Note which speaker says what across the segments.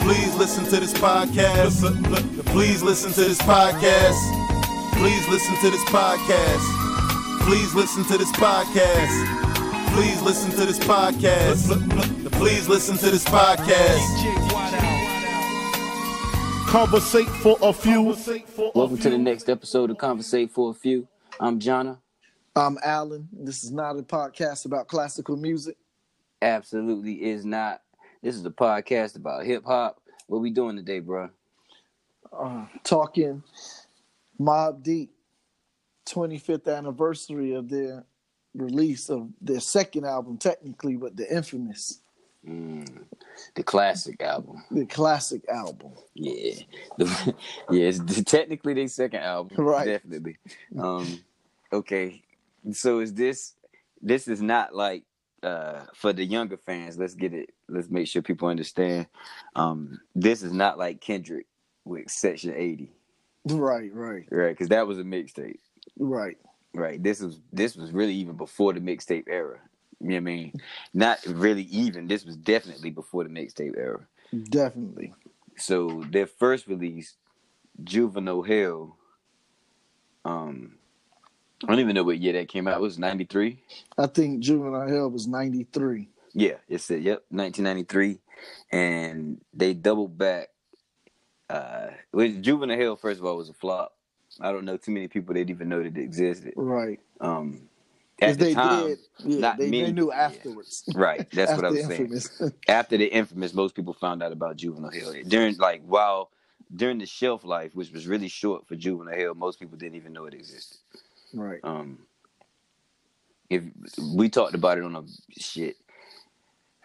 Speaker 1: Please listen to this podcast. Please listen to this podcast. Please listen to this podcast. Please listen to this podcast. Please listen to this podcast. Please listen to this podcast.
Speaker 2: Conversate for a few.
Speaker 3: Welcome to the next episode of Conversate for a Few. I'm Jonna.
Speaker 4: I'm Alan. This is not a podcast about classical music.
Speaker 3: Absolutely is not. This is a podcast about hip hop. What we doing today, bro?
Speaker 4: Uh, talking Mobb Deep, 25th anniversary of their release of their second album, technically, but the infamous,
Speaker 3: Mm, the classic album.
Speaker 4: the classic album.
Speaker 3: Yeah, The- yeah. It's technically their second album,
Speaker 4: Right.
Speaker 3: Definitely. Um, okay, so is this? This is not like uh for the younger fans. Let's get it. Let's make sure people understand. Um, this is not like Kendrick with Section Eighty,
Speaker 4: Right, right,
Speaker 3: right? Because that was a mixtape.
Speaker 4: right.
Speaker 3: Right. This was this was really even before the mixtape era. You know what I mean? Not really even. This was definitely before the mixtape era.
Speaker 4: Definitely.
Speaker 3: So their first release, Juvenile Hell. Um, I don't even know what year that came out. It was ninety three.
Speaker 4: I think Juvenile Hell was 93.
Speaker 3: Yeah, it said yep, nineteen ninety three, and they doubled back. Uh, with Juvenile Hell, first of all, was a flop. I don't know too many people that even know that it existed.
Speaker 4: Right.
Speaker 3: Um, at the
Speaker 4: they
Speaker 3: time,
Speaker 4: did, yeah,
Speaker 3: not
Speaker 4: they, they
Speaker 3: many-
Speaker 4: knew
Speaker 3: yeah.
Speaker 4: afterwards.
Speaker 3: Right, that's what I was saying. After the infamous, most people found out about Juvenile Hell. during like while during the shelf life, which was really short for Juvenile Hell, Most people didn't even know it existed.
Speaker 4: Right.
Speaker 3: Um, if we talked about it on a shit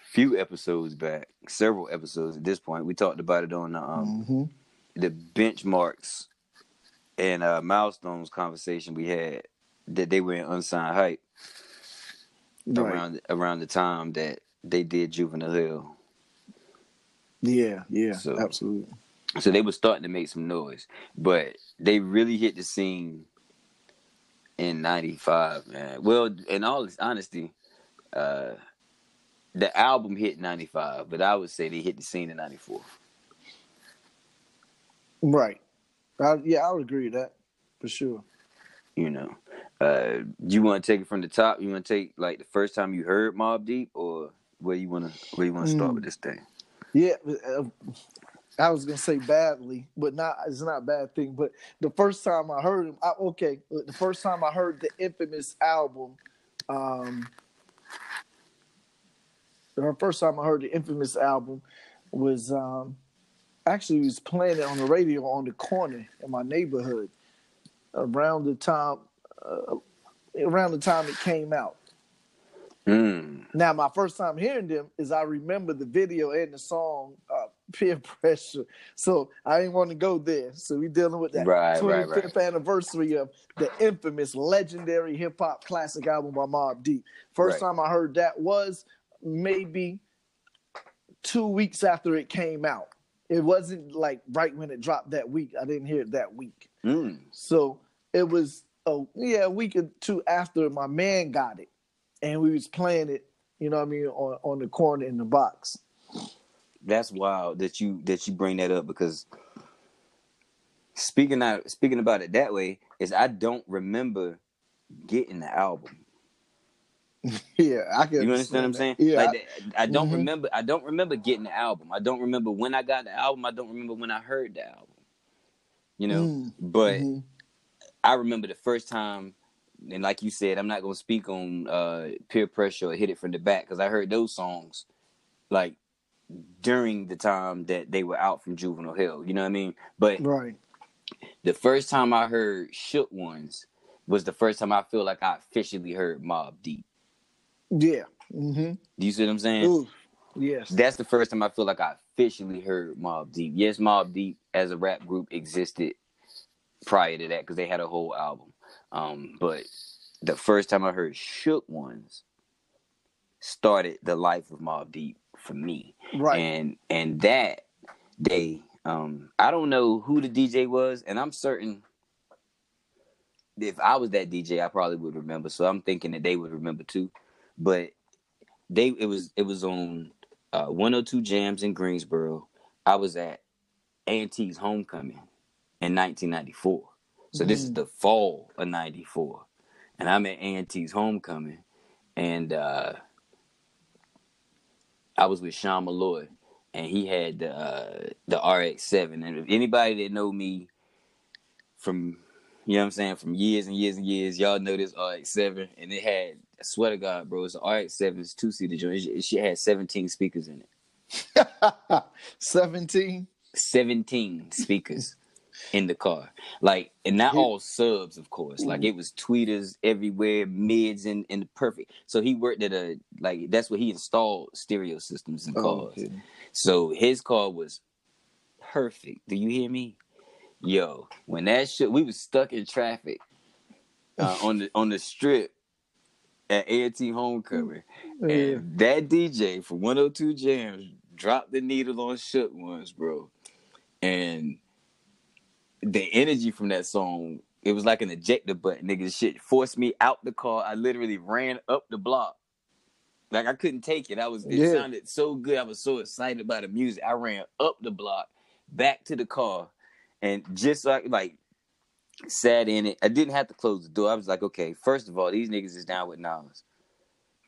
Speaker 3: few episodes back, several episodes at this point, we talked about it on the um
Speaker 4: hmm
Speaker 3: the benchmarks and uh milestones conversation we had that they were in unsigned hype
Speaker 4: Right.
Speaker 3: around around the time that they did Juvenile Hell.
Speaker 4: Yeah, yeah,
Speaker 3: So-
Speaker 4: absolutely.
Speaker 3: So they were starting to make some noise, but they really hit the scene in '95, man. Well, in all honesty, uh, the album hit '95, but I would say they hit the scene in '94.
Speaker 4: Right. I, yeah, I would agree with that for sure.
Speaker 3: You know, uh, you want to take it from the top? You want to take like the first time you heard Mobb Deep, or where you want to where you want to start
Speaker 4: Mm.
Speaker 3: with this thing?
Speaker 4: Yeah, uh, I was gonna say badly, but not it's not a bad thing. But the first time I heard him, I, okay, the first time I heard the infamous album, um, the first time I heard the infamous album was um, actually was playing it on the radio on the corner in my neighborhood around the time uh, around the time it came out.
Speaker 3: Mm.
Speaker 4: Now, my first time hearing them is I remember the video and the song uh, "Peer Pressure," so I didn't want to go there. So we dealing with that
Speaker 3: Right,
Speaker 4: 25th
Speaker 3: right, right.
Speaker 4: anniversary of the infamous, legendary hip hop classic album by Mobb Deep. First time I heard that was maybe two weeks after it came out. It wasn't like right when it dropped that week. I didn't hear it that week.
Speaker 3: Mm.
Speaker 4: So it was oh yeah, a week or two after my man got it, and we was playing it. You know what I mean on on the corner in the box.
Speaker 3: That's wild that you that you bring that up because speaking out speaking about it that way is I don't remember getting the album.
Speaker 4: Yeah, I can.
Speaker 3: You understand what I'm saying?
Speaker 4: Yeah,
Speaker 3: Like I, I don't
Speaker 4: Mhm.
Speaker 3: remember I don't remember getting the album. I don't remember when I got the album. I don't remember when I heard the album. You know,
Speaker 4: Mm,
Speaker 3: but
Speaker 4: mhm.
Speaker 3: I remember the first time and like you said, I'm not gonna speak on uh, peer pressure or hit it from the back because I heard those songs like during the time that they were out from Juvenile Hell. You know what I mean? But
Speaker 4: right.
Speaker 3: the first time I heard Shook Ones, was the first time I feel like I officially heard Mobb Deep.
Speaker 4: Yeah. Mm-hmm.
Speaker 3: Do you see what I'm saying?
Speaker 4: Ooh. Yes.
Speaker 3: That's the first time I feel like I officially heard Mobb Deep. Yes, Mobb Deep as a rap group existed prior to that because they had a whole album. Um, but the first time I heard Shook Ones started the life of Mobb Deep for me.
Speaker 4: right.
Speaker 3: And and that day, um, I don't know who the DJ was, and I'm certain if I was that DJ, I probably would remember. So I'm thinking that they would remember too. But they it was it was on uh, 102 Jams in Greensboro. I was at A&T's homecoming in 1994. So this is the fall of 94. And I'm at A&T's homecoming and uh I was with Sean Malloy and he had the uh, the RX7 and if anybody that know me from you know what I'm saying from years and years and years y'all know this RX7 and it had I swear to God bro it's an RX7 it's two seater joint. It, it had 17 speakers in it.
Speaker 4: 17.
Speaker 3: 17 speakers in the car. Like, and not all subs, of course. Like, it was tweeters everywhere, mids and and perfect. So he worked at a like that's what he installed stereo systems in cars.
Speaker 4: Oh, okay.
Speaker 3: So his car was perfect. Do you hear me? Yo, when that shit, we was stuck in traffic uh, on the on the strip at A&T Homecoming,
Speaker 4: Yeah.
Speaker 3: and that DJ from 102 Jams dropped the needle on Shook Ones, bro. And the energy from that song, it was like an ejector button, nigga. Shit forced me out the car. I literally ran up the block. Like I couldn't take it. I was it
Speaker 4: Yeah.
Speaker 3: sounded so good. I was so excited by the music. I ran up the block, back to the car, and just like like sat in it. I didn't have to close the door. I was like, okay, first of all, these niggas is down with Nas.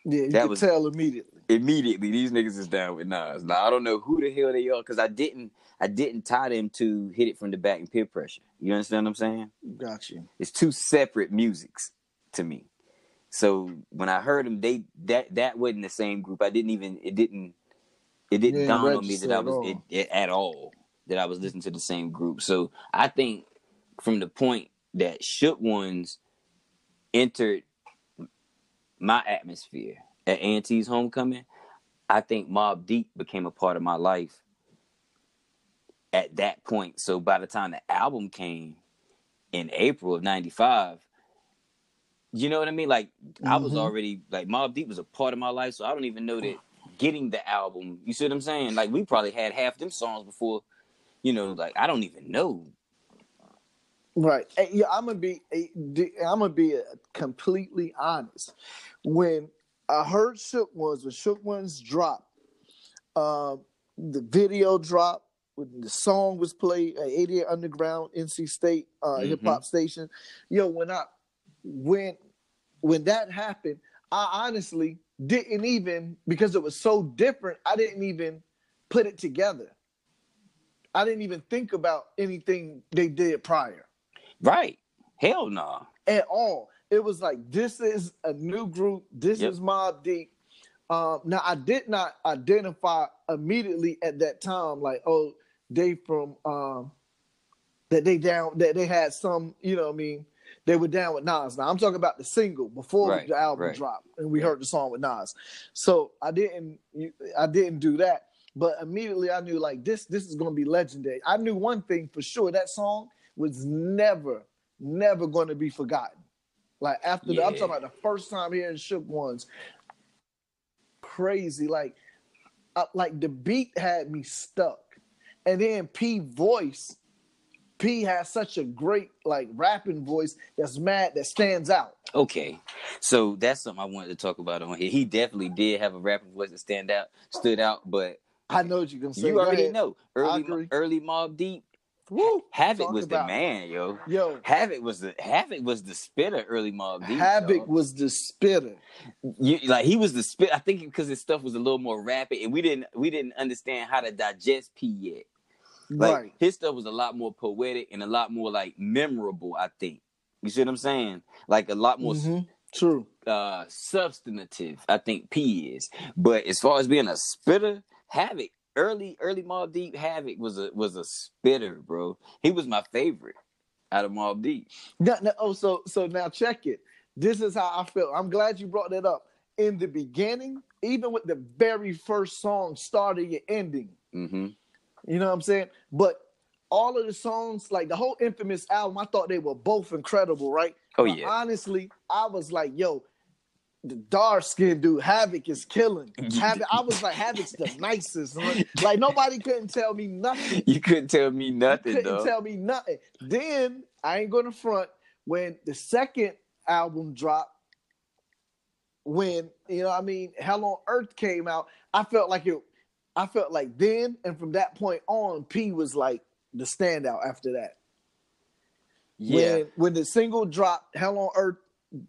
Speaker 4: Yeah, you
Speaker 3: That
Speaker 4: could
Speaker 3: was-
Speaker 4: tell immediately.
Speaker 3: Immediately, these niggas is down with Nas. Now I don't know who the hell they are because I didn't I didn't tie them to hit it from the back and peer pressure. You understand what I'm saying?
Speaker 4: Got you.
Speaker 3: It's two separate musics to me. So when I heard them, they that that wasn't the same group. I didn't even it didn't it didn't
Speaker 4: Didn't
Speaker 3: dawn on me that I was
Speaker 4: all.
Speaker 3: it, it, at all that I was listening to the same group. So I think from the point that Shook Ones entered my atmosphere at A&T's homecoming, I think Mobb Deep became a part of my life at that point. So by the time the album came in April of '95, you know what I mean? Like I was
Speaker 4: Mhm.
Speaker 3: already like Mobb Deep was a part of my life, so I don't even know that getting the album. You see what I'm saying? Like we probably had half them songs before. You know, like I don't even know.
Speaker 4: Right. Yeah, I'm gonna be. I'm gonna be uh, completely honest. When I heard Shook Ones, when Shook Ones dropped, um, the video dropped, when the song was played at 88 Underground, NC State uh,
Speaker 3: Mhm.
Speaker 4: hip hop station. Yo, when I when when that happened, I honestly didn't even because it was so different. I didn't even put it together. I didn't even think about anything they did prior
Speaker 3: Right? Hell no.
Speaker 4: at all. It was like this is a new group. This
Speaker 3: Yep.
Speaker 4: is Mobb Deep. Um, now I did not identify immediately at that time, like oh they from um, that they down that they had some, you know, what I mean, they were down with Nas. Now I'm talking about the single before
Speaker 3: Right,
Speaker 4: the album
Speaker 3: right.
Speaker 4: dropped, and we heard the song with Nas. So I didn't, I didn't do that, but immediately I knew like this, this is gonna be legendary. I knew one thing for sure: that song was never, never going to be forgotten. Like after the, I'm talking about the first time hearing Shook Ones, crazy. Like, uh, like the beat had me stuck, and then P voice. P has such a great like rapping voice that's mad that stands out.
Speaker 3: Okay, so that's something I wanted to talk about on here. He definitely did have a rapping voice that stand out, stood out, but
Speaker 4: I know what you can say.
Speaker 3: you
Speaker 4: Go
Speaker 3: already
Speaker 4: ahead.
Speaker 3: know early, early Mobb Deep.
Speaker 4: Woo!
Speaker 3: Havoc was the man, yo.
Speaker 4: Yo,
Speaker 3: Havoc was the Havoc was the spitter early Mobb Deep.
Speaker 4: Havoc
Speaker 3: dog.
Speaker 4: was the spitter.
Speaker 3: you, like he was the spit. I think because his stuff was a little more rapid, and we didn't we didn't understand how to digest P yet. Like
Speaker 4: right.
Speaker 3: his stuff was a lot more poetic and a lot more like memorable. I think you see what I'm saying? Like a lot more
Speaker 4: Mhm. True.
Speaker 3: uh substantive. I think P is, but as far as being a spitter, Havoc early early Mobb Deep Havoc was a was a spitter, bro. He was my favorite. out of Mobb Deep.
Speaker 4: No, no, oh, so so now check it. This is how I feel. I'm glad you brought that up. In the beginning, even with the very first song starting and ending,
Speaker 3: hmm
Speaker 4: you know what I'm saying? But all of the songs, like the whole infamous album, I thought they were both incredible, right?
Speaker 3: Oh,
Speaker 4: But
Speaker 3: yeah.
Speaker 4: Honestly, I was like, yo, the dark skinned dude, Havoc is killing. Havoc, I was like, Havoc's the nicest. Like, like, nobody couldn't tell me nothing.
Speaker 3: You couldn't tell me nothing,
Speaker 4: couldn't
Speaker 3: though.
Speaker 4: tell me nothing. Then I ain't gonna front when the second album dropped. When you know, I mean, Hell on Earth came out, I felt like it. I felt like then, and from that point on, P was like the standout. After that,
Speaker 3: yeah,
Speaker 4: when when the single dropped, Hell on Earth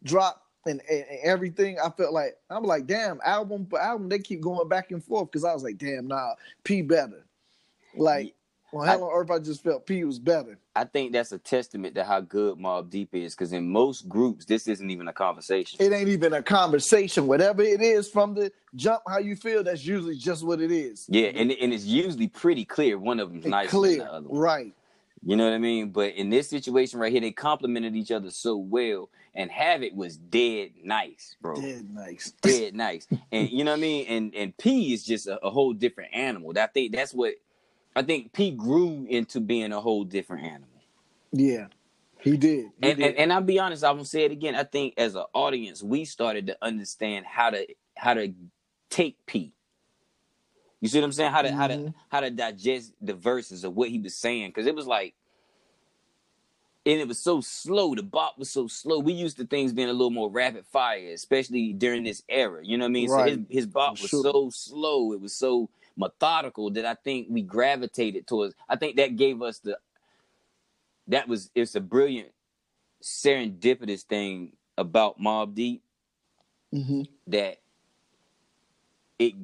Speaker 4: dropped, and, and, and everything, I felt like I'm like, damn, album for album, they keep going back and forth because I was like, damn, nah, P better. Like on
Speaker 3: I-
Speaker 4: Hell on Earth, I just felt P was better.
Speaker 3: I think that's a testament to how good Mobb Deep is. Because in most groups, this isn't even a conversation.
Speaker 4: it ain't even a conversation. Whatever it is from the jump, how you feel, that's usually just what it is.
Speaker 3: yeah, and and it's usually pretty clear. One of them's
Speaker 4: It
Speaker 3: nicer
Speaker 4: clear,
Speaker 3: than the other. one.
Speaker 4: right?
Speaker 3: You know what I mean? But in this situation right here, they complemented each other so well, and Havoc was dead nice, bro.
Speaker 4: Dead nice.
Speaker 3: dead nice. And you know what I mean? And and P is just a, a whole different animal. I think that's what I think Pete grew into being a whole different animal.
Speaker 4: Yeah, he did. He
Speaker 3: And,
Speaker 4: did.
Speaker 3: and and I'll be honest, I'm gonna say it again. I think as an audience, we started to understand how to how to take Pete. You see what I'm saying? How to how to
Speaker 4: Mhm.
Speaker 3: how to digest the verses of what he was saying because it was like, and it was so slow. The bop was so slow. We used to things being a little more rapid fire, especially during this era. You know what I mean?
Speaker 4: Right.
Speaker 3: So his his bop was
Speaker 4: sure.
Speaker 3: so slow. It was so methodical that I think we gravitated towards. I think that gave us the. That was it's a brilliant serendipitous thing about Mobb Deep
Speaker 4: Mhm.
Speaker 3: that it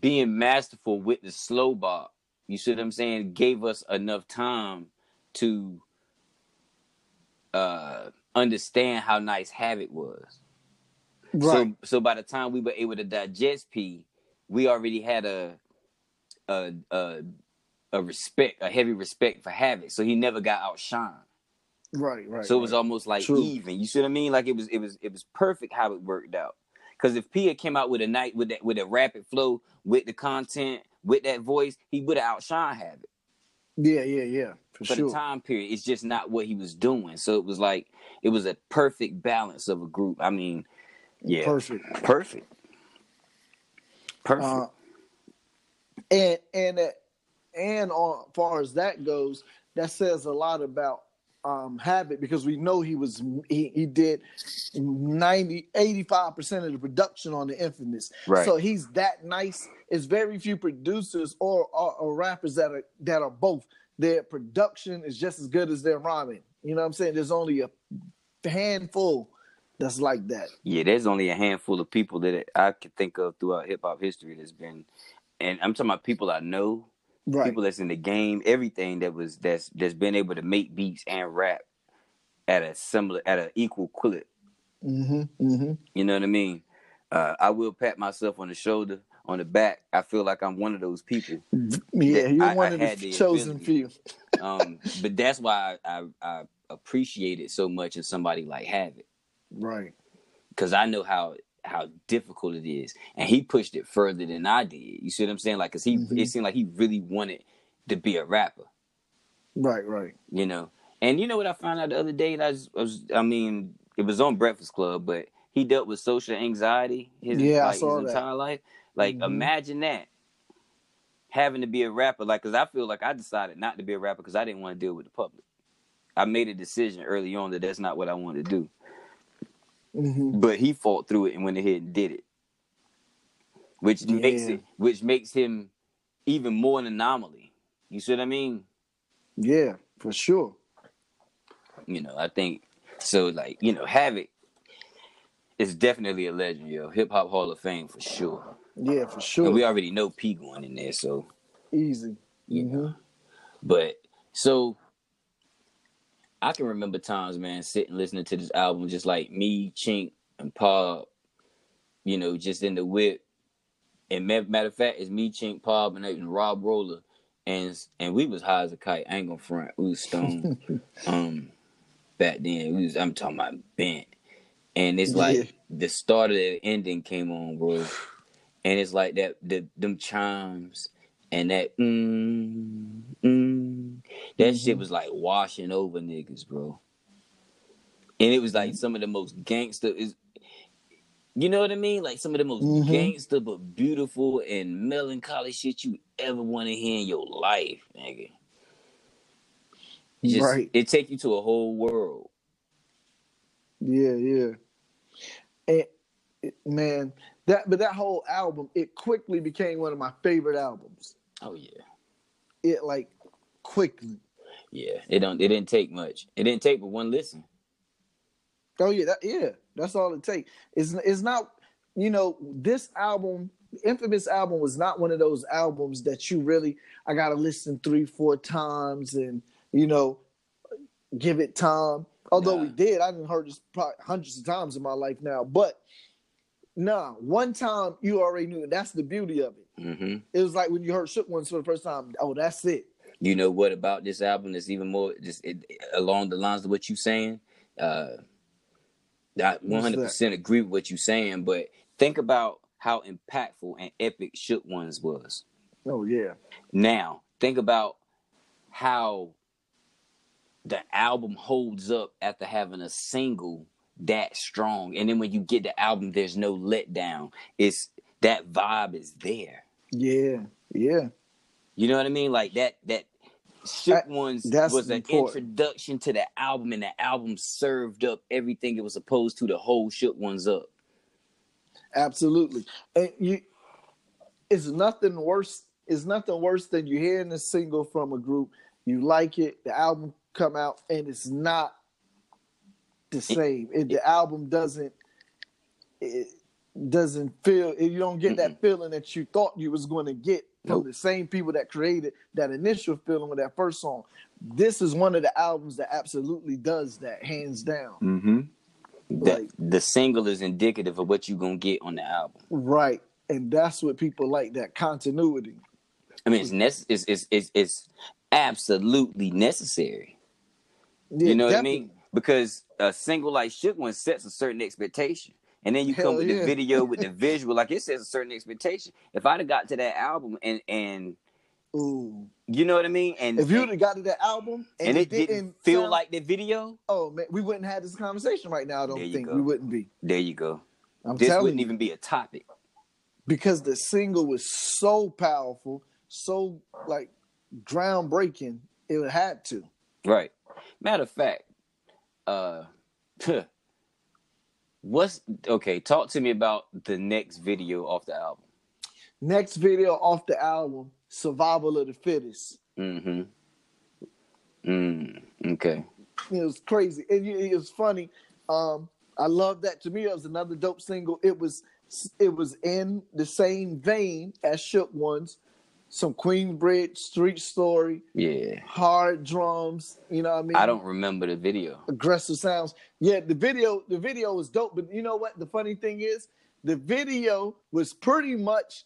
Speaker 3: being masterful with the slow bop, you see what I'm saying, gave us enough time to uh understand how nice Havoc was.
Speaker 4: Right.
Speaker 3: So so by the time we were able to digest P, we already had a a a, a respect, a heavy respect for Havoc. So he never got outshined.
Speaker 4: right. Right.
Speaker 3: So it was
Speaker 4: right.
Speaker 3: almost like
Speaker 4: True.
Speaker 3: even. You see what I mean? Like it was it was it was perfect how it worked out. Because if Pia came out with a night with that with a rapid flow, with the content, with that voice, he would have outshined Havoc
Speaker 4: Yeah. Yeah. Yeah. For
Speaker 3: for
Speaker 4: sure.
Speaker 3: the time period. It's just not what he was doing. So it was like it was a perfect balance of a group. I mean, yeah,
Speaker 4: Perfect.
Speaker 3: perfect, perfect.
Speaker 4: Uh, and and uh, and on far as that goes, that says a lot about um Havoc because we know he was he, he did 90 85 percent of the production on the Infamous.
Speaker 3: Right.
Speaker 4: So he's that nice. It's very few producers or, or, or rappers that are that are both. Their production is just as good as their rhyming. You know what I'm saying? There's only a handful that's like that.
Speaker 3: Yeah, there's only a handful of people that I could think of throughout hip hop history that's been, and I'm talking about people I know,
Speaker 4: Right.
Speaker 3: people that's in the game, everything that was that's that's been able to make beats and rap at a similar at an equal clip.
Speaker 4: mm-hmm. Mm-hmm.
Speaker 3: You know what I mean? Uh, I will pat myself on the shoulder, on the back. I feel like I'm one of those people.
Speaker 4: Yeah, you're
Speaker 3: I-
Speaker 4: one
Speaker 3: I
Speaker 4: of the chosen
Speaker 3: ability.
Speaker 4: few.
Speaker 3: Um, but that's why I, I, I appreciate it so much in somebody like Havoc,
Speaker 4: Right.
Speaker 3: because I know how how difficult it is, and he pushed it further than I did. You see what I'm saying? Like, cause he
Speaker 4: Mhm.
Speaker 3: it seemed like he really wanted to be a rapper,
Speaker 4: Right, right.
Speaker 3: you know. And you know what I found out the other day? I was, I, was, I mean, it was on Breakfast Club, but he dealt with social anxiety his
Speaker 4: Yeah, I
Speaker 3: like, his
Speaker 4: that.
Speaker 3: entire life. Like,
Speaker 4: Mhm.
Speaker 3: imagine that having to be a rapper. Like, cause I feel like I decided not to be a rapper because I didn't want to deal with the public. I made a decision early on that that's not what I wanted to do.
Speaker 4: Hmm
Speaker 3: but he fought through it and went ahead and did it which makes it which makes him even more an anomaly you see what i mean
Speaker 4: Yeah, for sure.
Speaker 3: you know i think so like you know havoc is definitely a legend yo hip-hop hall of fame for sure
Speaker 4: Yeah, for sure.
Speaker 3: and we already know p going in there so
Speaker 4: Easy.
Speaker 3: you
Speaker 4: Mhm.
Speaker 3: know but so i can remember times man sitting listening to this album just like me chink and paul you know just in the whip. And matter of fact it's me chink paul and, rob roller. And and we was high as a kite. I ain't gonna front. We was stoned um back then. We was, I'm talking about bent, and it's like
Speaker 4: Yeah.
Speaker 3: the start of the ending came on, bro, and it's like that the them chimes and that mm, mm, that shit
Speaker 4: Mm-hmm.
Speaker 3: was like washing over niggas, bro. And it was like some of the most gangster is. You know what I mean? Like some of the most
Speaker 4: Mhm.
Speaker 3: gangster but beautiful and melancholy shit you ever want to hear in your life, nigga. Just,
Speaker 4: Right.
Speaker 3: It take you to a whole world.
Speaker 4: Yeah, yeah. And it- man, that but that whole album, it quickly became one of my favorite albums.
Speaker 3: Oh yeah,
Speaker 4: It like quickly.
Speaker 3: yeah. It don't. It didn't take much. It didn't take but one listen.
Speaker 4: Oh yeah, that yeah, that's all it takes. It's it's not, you know, this album, Infamous album was not one of those albums that you really I gotta listen three, four times and you know give it time. Although we did, I didn't heard this probably hundreds of times in my life now. But nah, one time you already knew. That's the beauty of it.
Speaker 3: Hmm
Speaker 4: It was like when you heard Shook Ones for the first time. Oh, that's it.
Speaker 3: You know what about this album that's even more just it, along the lines of what you're saying. Uh, I one hundred percent agree with what you're saying, but think about how impactful and epic Shook Ones was.
Speaker 4: Oh yeah.
Speaker 3: Now, think about how the album holds up after having a single that strong. And then when you get the album, there's no letdown. It's that vibe is there.
Speaker 4: Yeah. Yeah.
Speaker 3: You know what I mean? Like that that Shook
Speaker 4: That-
Speaker 3: Ones was an
Speaker 4: important.
Speaker 3: introduction to the album, and the album served up everything it was supposed to The whole Shook Ones up.
Speaker 4: Absolutely. And you it's nothing worse it's nothing worse than you hearing a single from a group, you like it, the album come out and it's not the same. It, the album doesn't it doesn't feel if you don't get that feeling that you thought you was going to get from the same people that created that initial feeling with that first song. This is one of the albums that absolutely does that, hands down.
Speaker 3: Mm-hmm. That
Speaker 4: Like-
Speaker 3: the single is indicative of what you're gonna get on the album.
Speaker 4: Right. And that's what people like, that continuity.
Speaker 3: I mean, it's nece- it's, it's it's it's absolutely necessary.
Speaker 4: Yeah,
Speaker 3: you know what I mean? Because a single like Shook One sets a certain expectation. And then you
Speaker 4: Hell
Speaker 3: come with
Speaker 4: yeah.
Speaker 3: the video with the visual, like it says a certain expectation. If I'd have got to that album and and
Speaker 4: Ooh.
Speaker 3: you know what I mean, and
Speaker 4: If you would have got to that album and,
Speaker 3: and it didn't feel
Speaker 4: sound-
Speaker 3: like the video,
Speaker 4: oh man, we wouldn't have this conversation right now. I don't think
Speaker 3: go.
Speaker 4: we wouldn't be.
Speaker 3: there you go.
Speaker 4: I'm
Speaker 3: This
Speaker 4: telling
Speaker 3: wouldn't
Speaker 4: you,
Speaker 3: even be a topic.
Speaker 4: because the single was so powerful, so like groundbreaking. It had to.
Speaker 3: Right. Matter of fact, uh what's okay, talk to me about the next video off the album.
Speaker 4: Next video off the album, "Survival of the Fittest."
Speaker 3: Mm-hmm. Mm, okay.
Speaker 4: It was crazy. It, it was funny. Um, I love that. To me, it was another dope single. It was it was in the same vein as Shook Ones, some Queensbridge street story,
Speaker 3: Yeah.
Speaker 4: hard drums. You know what I mean?
Speaker 3: I don't remember the video.
Speaker 4: aggressive sounds. Yeah, the video the video was dope. But you know what? The funny thing is, the video was pretty much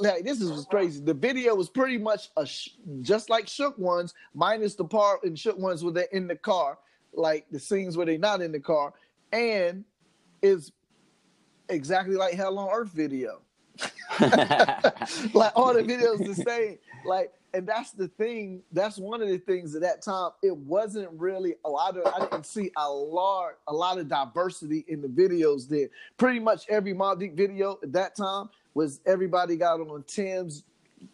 Speaker 4: like this is what's crazy. The video was pretty much a sh- just like Shook Ones, minus the part in Shook Ones where they're in the car, like the scenes where they're not in the car, and is exactly like Hell on Earth video. like all the videos the same. Like, and that's the thing. That's one of the things at that time. It wasn't really. a lot don't, I didn't see a lot, a lot of diversity in the videos. There, pretty much every Mobb Deep video at that time was everybody got on Tim's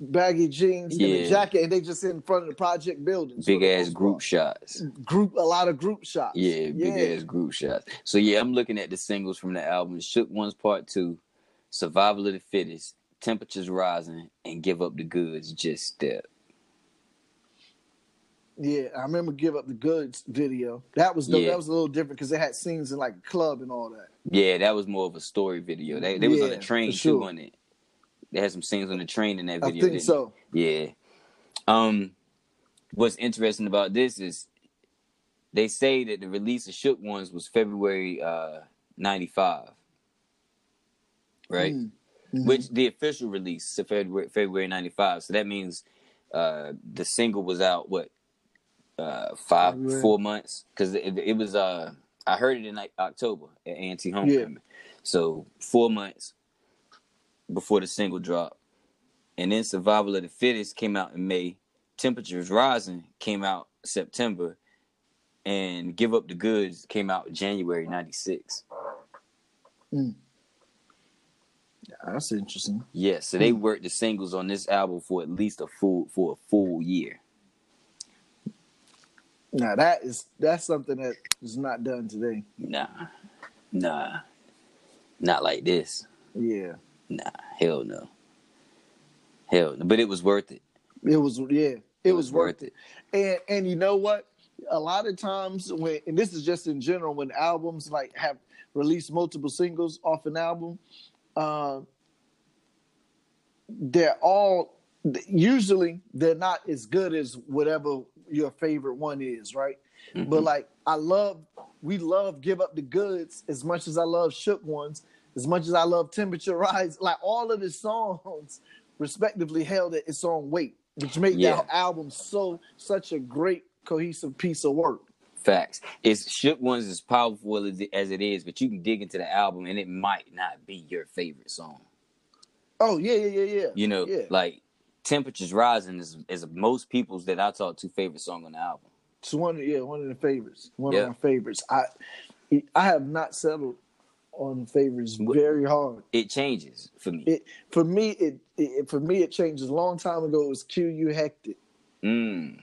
Speaker 4: baggy jeans and a jacket, and they just sit in front of the project building.
Speaker 3: Big ass group
Speaker 4: part.
Speaker 3: shots.
Speaker 4: group, a lot of group shots.
Speaker 3: Yeah, big ass group shots. So yeah, I'm looking at the singles from the album. Shook Ones Part Two, Survival of the Fittest, Temperatures Rising, and Give Up the Goods. Just step.
Speaker 4: Yeah, I remember Give Up the Goods video. That was dope.
Speaker 3: Yeah.
Speaker 4: that was a little different because it had scenes in like a club and all that.
Speaker 3: Yeah, that was more of a story video. They they was on the train
Speaker 4: for
Speaker 3: too
Speaker 4: sure.
Speaker 3: on it. They had some scenes on the train in that video.
Speaker 4: I
Speaker 3: think
Speaker 4: so.
Speaker 3: they? Yeah. Um, what's interesting about this is they say that the release of Shook Ones was February uh '95, right?
Speaker 4: Mm, mhm.
Speaker 3: Which the official release February February '95. So that means uh the single was out what uh, five
Speaker 4: February.
Speaker 3: four months because it, it was uh I heard it in like October at A&T Homecoming, so four months before the single dropped, and then Survival of the Fittest came out in May. Temperatures Rising came out September, and Give Up the Goods came out January '96.
Speaker 4: Ah, that's interesting.
Speaker 3: Yeah, so they worked the singles on this album for at least a full for a full year.
Speaker 4: Now that is that's something that is not done today.
Speaker 3: Nah, nah, not like this.
Speaker 4: Yeah,
Speaker 3: Nah, hell no, hell no. But it was worth it.
Speaker 4: it was. Yeah, it, was, worth it. And and you know what? A lot of times when and this is just in general when albums like have released multiple singles off an album, uh, they're all usually they're not as good as whatever your favorite one is, right? But like I love, we love give up the goods as much as I love shook ones, as much as I love temperature rise. Like all of the songs, respectively, held at its own weight, which made
Speaker 3: Yeah.
Speaker 4: that album so such a great cohesive piece of work.
Speaker 3: Facts. It's shook ones as powerful as it, as it is, but you can dig into the album and it might not be your favorite song.
Speaker 4: Oh yeah, yeah, yeah, yeah.
Speaker 3: You know,
Speaker 4: yeah.
Speaker 3: like Temperatures Rising is is most people's that I talk to favorite song on the album.
Speaker 4: It's one, of, yeah, one of the favorites. One
Speaker 3: Yeah.
Speaker 4: of my favorites. I, I have not settled on favorites very hard.
Speaker 3: It changes for me.
Speaker 4: It for me, it, it for me it changed a long time ago. It was Q U Hectic.
Speaker 3: Mm.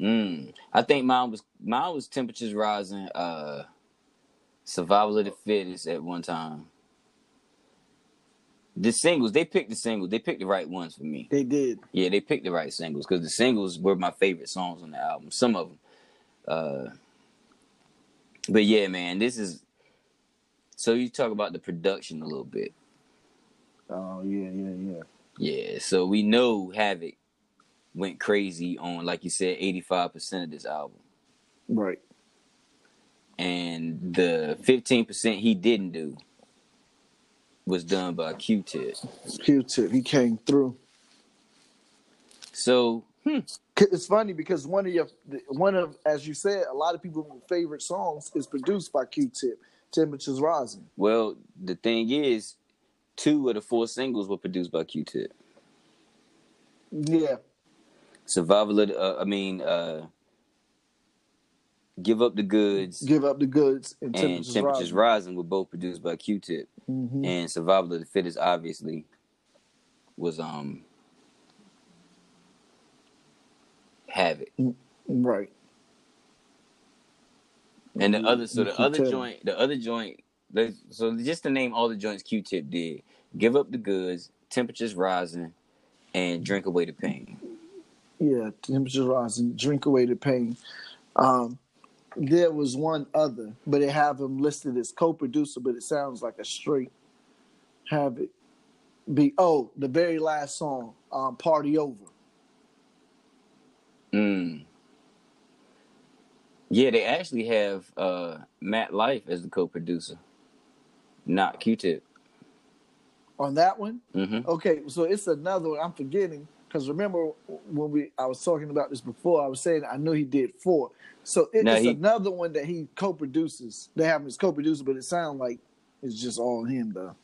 Speaker 3: Mm. I think mine was mine was temperatures rising. Uh, survival of the fittest at one time. The singles they picked the singles. They picked the right ones for me.
Speaker 4: They did.
Speaker 3: Yeah, they picked the right singles because the singles were my favorite songs on the album. Some of them. Uh, but yeah, man, this is. So you talk about the production a little bit.
Speaker 4: Oh yeah, yeah, yeah.
Speaker 3: Yeah, so we know Havoc went crazy on, like you said, 85% of this album.
Speaker 4: Right.
Speaker 3: And the 15% he didn't do was done by Q Tip.
Speaker 4: Q-Tip, he came through.
Speaker 3: So, hmm.
Speaker 4: It's funny because one of your one of as you said, a lot of people's favorite songs is produced by Q-Tip. Temperatures rising.
Speaker 3: well, the thing is, two of the four singles were produced by Q Tip.
Speaker 4: Yeah,
Speaker 3: Survival of the, uh, I mean, uh, Give Up the Goods
Speaker 4: give up the goods and
Speaker 3: and
Speaker 4: temperatures,
Speaker 3: Temperatures
Speaker 4: rising.
Speaker 3: Rising were both produced by Q Tip.
Speaker 4: Mhm.
Speaker 3: And Survival of the Fittest obviously was um Havoc.
Speaker 4: Right.
Speaker 3: And the other so the other joint the other joint so just to name all the joints Q tip did, give up the goods, temperatures rising, and drink away the pain.
Speaker 4: Yeah, temperatures rising. Drink away the pain. Um, there was one other, but they have him listed as co-producer, but it sounds like a straight have it be. Oh, the very last song, um, "Party Over."
Speaker 3: Mm. Yeah, they actually have uh Matt Life as the co producer. Not Q tip.
Speaker 4: On that one,
Speaker 3: hmm
Speaker 4: Okay, so it's another one I'm forgetting because remember when we I was talking about this before, I was saying I knew he did four. So it-
Speaker 3: No,
Speaker 4: it's
Speaker 3: he-
Speaker 4: another one that he co-produces. They have him as co-producer, but it sounds like it's just all him though.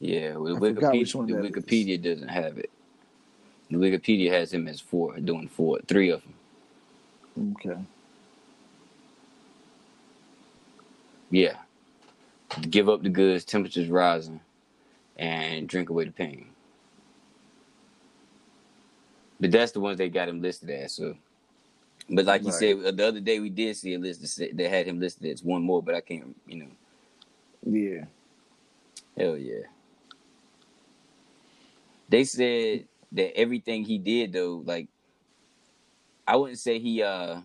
Speaker 3: Yeah, well, Wikipedia,
Speaker 4: one
Speaker 3: the
Speaker 4: is.
Speaker 3: Wikipedia doesn't have it. The Wikipedia has him as four, doing four, three of them.
Speaker 4: Okay.
Speaker 3: Yeah. Give up the goods, temperatures rising, and drink away the pain. But that's the ones they got him listed as. So, but like you
Speaker 4: Right.
Speaker 3: said, the other day we did see a list that had him listed as one more, but I can't, you know,
Speaker 4: Yeah.
Speaker 3: hell yeah. They said that everything he did though, like, I wouldn't say he uh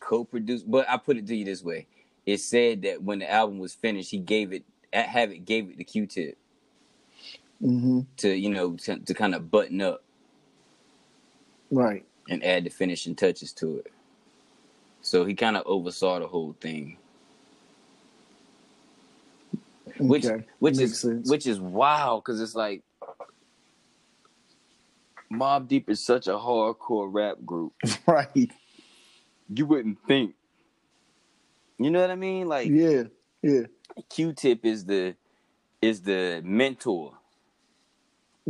Speaker 3: co-produced, but I put it to you this way: it said that when the album was finished, he gave it, Havoc gave it to Q-Tip
Speaker 4: hmm
Speaker 3: to you know to, to kind of button up
Speaker 4: Right.
Speaker 3: and add the finishing touches to it. So he kind of oversaw the whole thing, which
Speaker 4: okay.
Speaker 3: which
Speaker 4: Makes
Speaker 3: is
Speaker 4: sense.
Speaker 3: which is wild because it's like Mobb Deep is such a hardcore rap group.
Speaker 4: right.
Speaker 3: You wouldn't think. You know what I mean? Like
Speaker 4: Yeah. Yeah.
Speaker 3: Q-Tip is the is the mentor,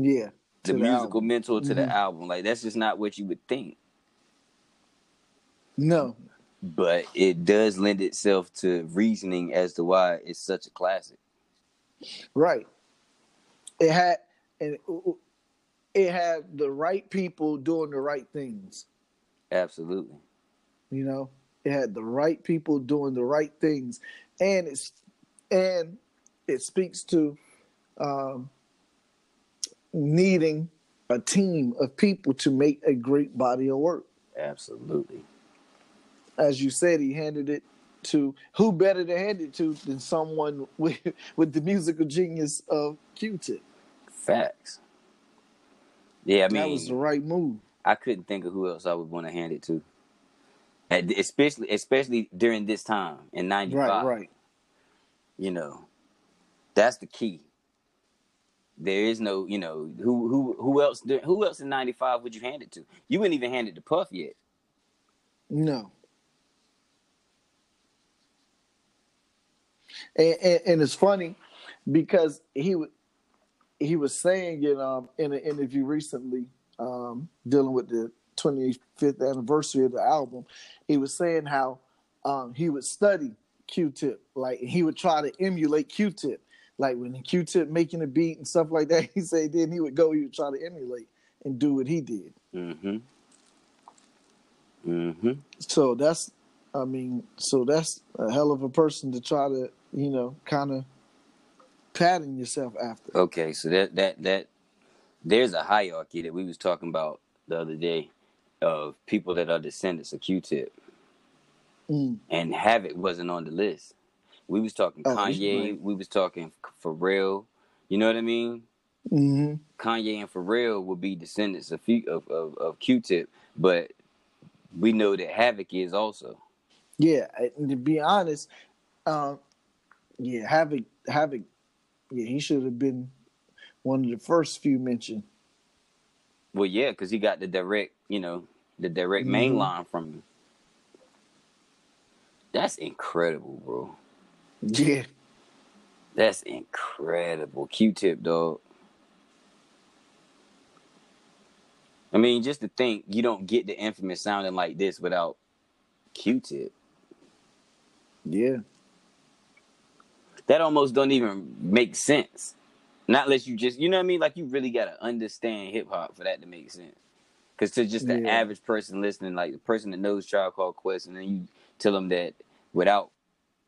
Speaker 4: Yeah.
Speaker 3: the
Speaker 4: To
Speaker 3: musical
Speaker 4: album.
Speaker 3: mentor to the
Speaker 4: Mhm.
Speaker 3: album. Like that's just not what you would think.
Speaker 4: No.
Speaker 3: But it does lend itself to reasoning as to why it's such a classic.
Speaker 4: Right. It had and it, it had the right people doing the right things.
Speaker 3: Absolutely.
Speaker 4: You know, it had the right people doing the right things, and it's and it speaks to um, needing a team of people to make a great body of work.
Speaker 3: Absolutely.
Speaker 4: As you said, he handed it to who better to hand it to than someone with with the musical genius of Q-Tip.
Speaker 3: Facts. Yeah, I mean
Speaker 4: that was the right move.
Speaker 3: I couldn't think of who else I would want to hand it to. Especially, especially during this time in '95.
Speaker 4: Right, right.
Speaker 3: You know, that's the key. There is no, you know, who who who else? Who else in '95 would you hand it to? You wouldn't even hand it to Puff yet.
Speaker 4: No. And, and, and it's funny because he he was saying it um, in an interview recently um, dealing with the 25th anniversary of the album. He was saying how um, he would study Q-Tip, like he would try to emulate Q-Tip, like when Q-Tip making a beat and stuff like that. He said then he would go, he would try to emulate and do what he did.
Speaker 3: Mm-hmm. Mm-hmm.
Speaker 4: So that's, I mean, so that's a hell of a person to try to, you know, kind of pattern yourself after.
Speaker 3: Okay, so that that that there's a hierarchy that we was talking about the other day of people that are descendants of Q-Tip,
Speaker 4: Mm.
Speaker 3: and Havoc wasn't on the list. We was talking
Speaker 4: Oh,
Speaker 3: Kanye. We was talking Pharrell. You know what I mean?
Speaker 4: hmm
Speaker 3: Kanye and Pharrell would be descendants of of, of, of Q-Tip, but we know that Havoc is also.
Speaker 4: Yeah, and to be honest, um, yeah, Havoc, Havoc, yeah, he should have been one of the first few mentioned.
Speaker 3: Well, yeah, because he got the direct, you know, the direct main
Speaker 4: Mhm.
Speaker 3: line from him. That's incredible, bro.
Speaker 4: Yeah,
Speaker 3: That's incredible. Q-tip, dog. I mean, just to think you don't get the infamous sounding like this without Q-tip.
Speaker 4: yeah,
Speaker 3: That almost don't even make sense. Not unless you just, you know what I mean? Like you really gotta understand hip hop for that to make sense. Because to just the
Speaker 4: Yeah.
Speaker 3: average person listening, like the person that knows Tribe Called Quest, and then you tell them that without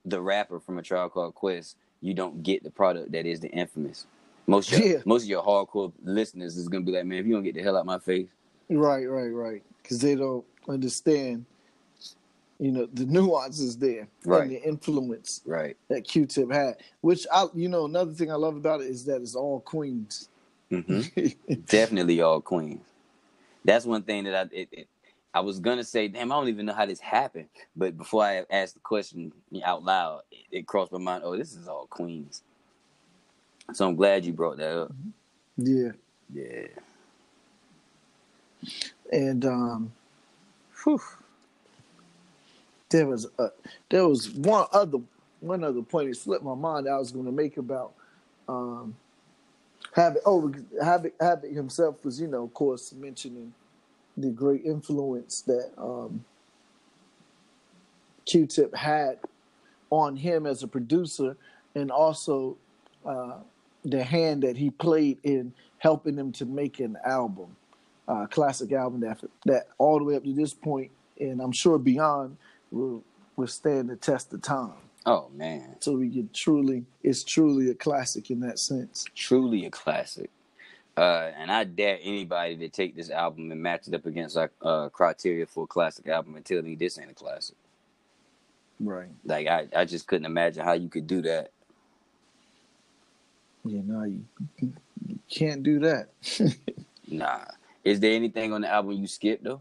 Speaker 3: the rapper from a Tribe Called Quest, you don't get the product that is the infamous. Most of your,
Speaker 4: Yeah.
Speaker 3: most of your hardcore listeners is gonna be like, man, if you don't get the hell out my face,
Speaker 4: right, right, right. Because they don't understand, you know, the nuances there
Speaker 3: Right.
Speaker 4: and the influence
Speaker 3: right?
Speaker 4: that Q-Tip had. Which I, you know, another thing I love about it is that it's all Queens.
Speaker 3: hmm Definitely all queens. That's one thing that I it, it, I was gonna say. Damn, I don't even know how this happened. But before I asked the question out loud, it, it crossed my mind. Oh, this is all queens. So I'm glad you brought that up.
Speaker 4: yeah,
Speaker 3: Yeah.
Speaker 4: and um, whew, there was a, there was one other one other point that slipped my mind I was going to make about um. Oh, Havoc Havoc himself was, you know, of course, mentioning the great influence that um, Q-Tip had on him as a producer, and also uh, the hand that he played in helping him to make an album, uh, classic album that that all the way up to this point, and I'm sure beyond, will will stand the test of time.
Speaker 3: Oh man,
Speaker 4: So we can truly, it's truly a classic in that sense.
Speaker 3: truly a classic. Uh, and I dare anybody to take this album and match it up against our uh, criteria for a classic album and tell me this ain't a classic.
Speaker 4: Right.
Speaker 3: Like I, I just couldn't imagine how you could do that.
Speaker 4: Yeah. No, you, you can't do that.
Speaker 3: Nah. Is there anything on the album you skipped though?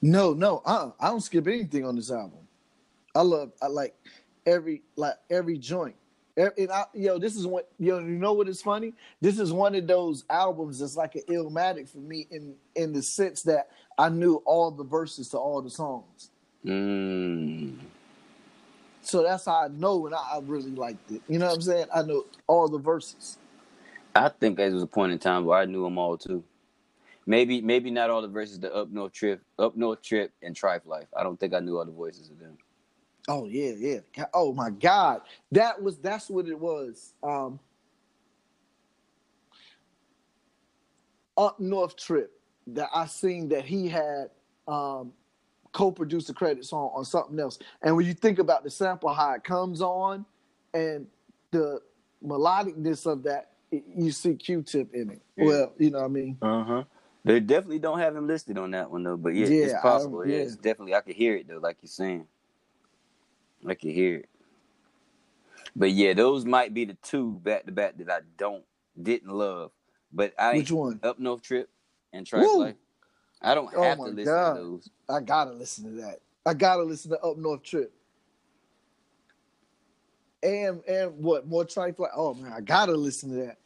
Speaker 4: No, no, uh, I don't skip anything on this album. I love, I like every, like every joint, And, I, yo, this is what yo. You know what is funny? This is one of those albums that's like an illmatic for me in in the sense that I knew all the verses to all the songs.
Speaker 3: Mm.
Speaker 4: So that's how I know and I, I really liked it. You know what I'm saying? I know all the verses.
Speaker 3: I think there was a point in time where I knew them all too. Maybe maybe not all the verses the Up North Trip, Up North Trip, and Trife Life. I don't think I knew all the voices of them.
Speaker 4: Oh yeah, yeah. Oh my God, that was that's what it was. Um, up north trip that I seen that he had um, co-produced a credit song on something else. And when you think about the sample, how it comes on, and the melodicness of that, you see Q-Tip in it.
Speaker 3: Yeah.
Speaker 4: Well, you know what I mean.
Speaker 3: Uh huh. They definitely don't have him listed on that one though. But yeah,
Speaker 4: Yeah,
Speaker 3: it's possible. Yeah,
Speaker 4: yeah.
Speaker 3: it's definitely. I could hear it though, like you're saying. I could hear it. But yeah, those might be the two back to back that I don't didn't love. But I
Speaker 4: Which one?
Speaker 3: Up North Trip and
Speaker 4: Woo!
Speaker 3: Life. I don't
Speaker 4: Oh
Speaker 3: have to listen
Speaker 4: God.
Speaker 3: to those.
Speaker 4: I gotta listen to that. I gotta listen to Up North Trip. And and what more trife like? Oh man, I gotta listen to that.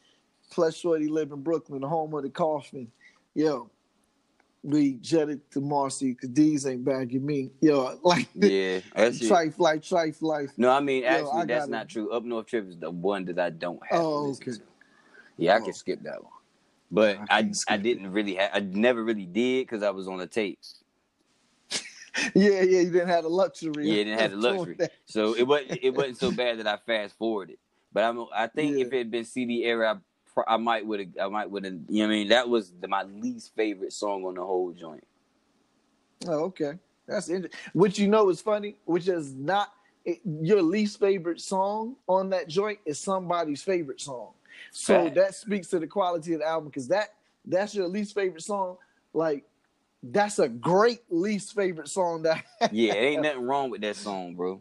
Speaker 4: Plus, Shorty live in Brooklyn, the home of the coffin. Yo, we jetted to Marcy because these ain't bagging me. Yo, like
Speaker 3: Yeah, it.
Speaker 4: trife life, trife life.
Speaker 3: No, I mean
Speaker 4: Yo,
Speaker 3: actually
Speaker 4: I
Speaker 3: that's not true. Up North Trip is the one that I don't have
Speaker 4: Oh,
Speaker 3: to
Speaker 4: okay.
Speaker 3: to. Yeah, I
Speaker 4: Oh.
Speaker 3: can skip that one. But
Speaker 4: I
Speaker 3: I I, didn't really have I never really did because I was on the tapes.
Speaker 4: Yeah, yeah, you didn't have the luxury.
Speaker 3: Yeah, it didn't have the luxury. So it wasn't it wasn't so bad that I fast forwarded. But I'm I think
Speaker 4: Yeah.
Speaker 3: if it had been CD era, I, I might would have I might would have you know what I mean. That was the, my least favorite song on the whole joint.
Speaker 4: Oh, okay. That's interesting. Which you know is funny, which is not it, your least favorite song on that joint is somebody's favorite song. So
Speaker 3: Fact.
Speaker 4: that speaks to the quality of the album because that that's your least favorite song. Like that's a great least favorite song that
Speaker 3: Yeah, it ain't nothing wrong with that song, bro.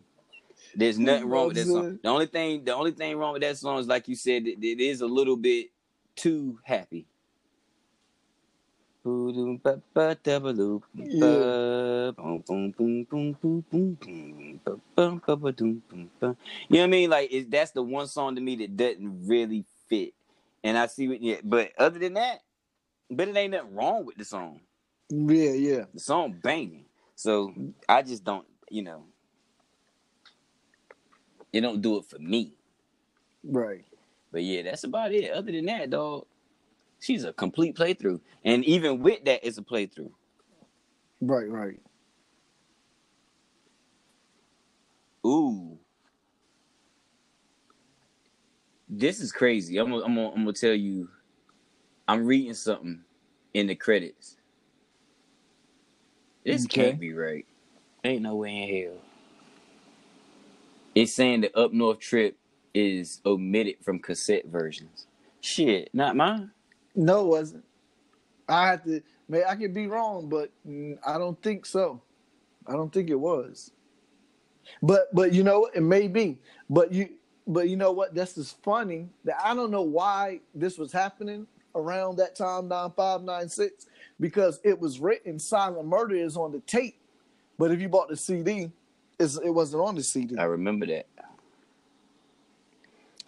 Speaker 3: There's nothing wrong with that song. The only thing, the only thing wrong with that song is, like you said, it, it is a little bit too happy. Yeah. You know what I mean? Like it, that's the one song to me that doesn't really fit. And I see what, yeah. But other than that, but it ain't nothing wrong with the song
Speaker 4: yeah, yeah.
Speaker 3: the song banging. So I just don't, you know, it don't do it for me.
Speaker 4: Right.
Speaker 3: But yeah, that's about it. Other than that, dog, she's a complete playthrough. And even with that, it's a playthrough.
Speaker 4: Right, right.
Speaker 3: Ooh. This is crazy. I'm gonna, I'm gonna, I'm gonna tell you. I'm reading something in the credits. This
Speaker 4: Okay.
Speaker 3: can't be right. Ain't no way in hell. It's saying the up north trip is omitted from cassette versions. Shit, not mine.
Speaker 4: No, it wasn't. I had to man, I could be wrong, but I don't think so. I don't think it was. But but you know? It may be. But you but you know what? This is funny that I don't know why this was happening around that time, nine five nine six, because it was written Silent Murder is on the tape. But if you bought the CD, it's, it wasn't on the CD.
Speaker 3: I remember that.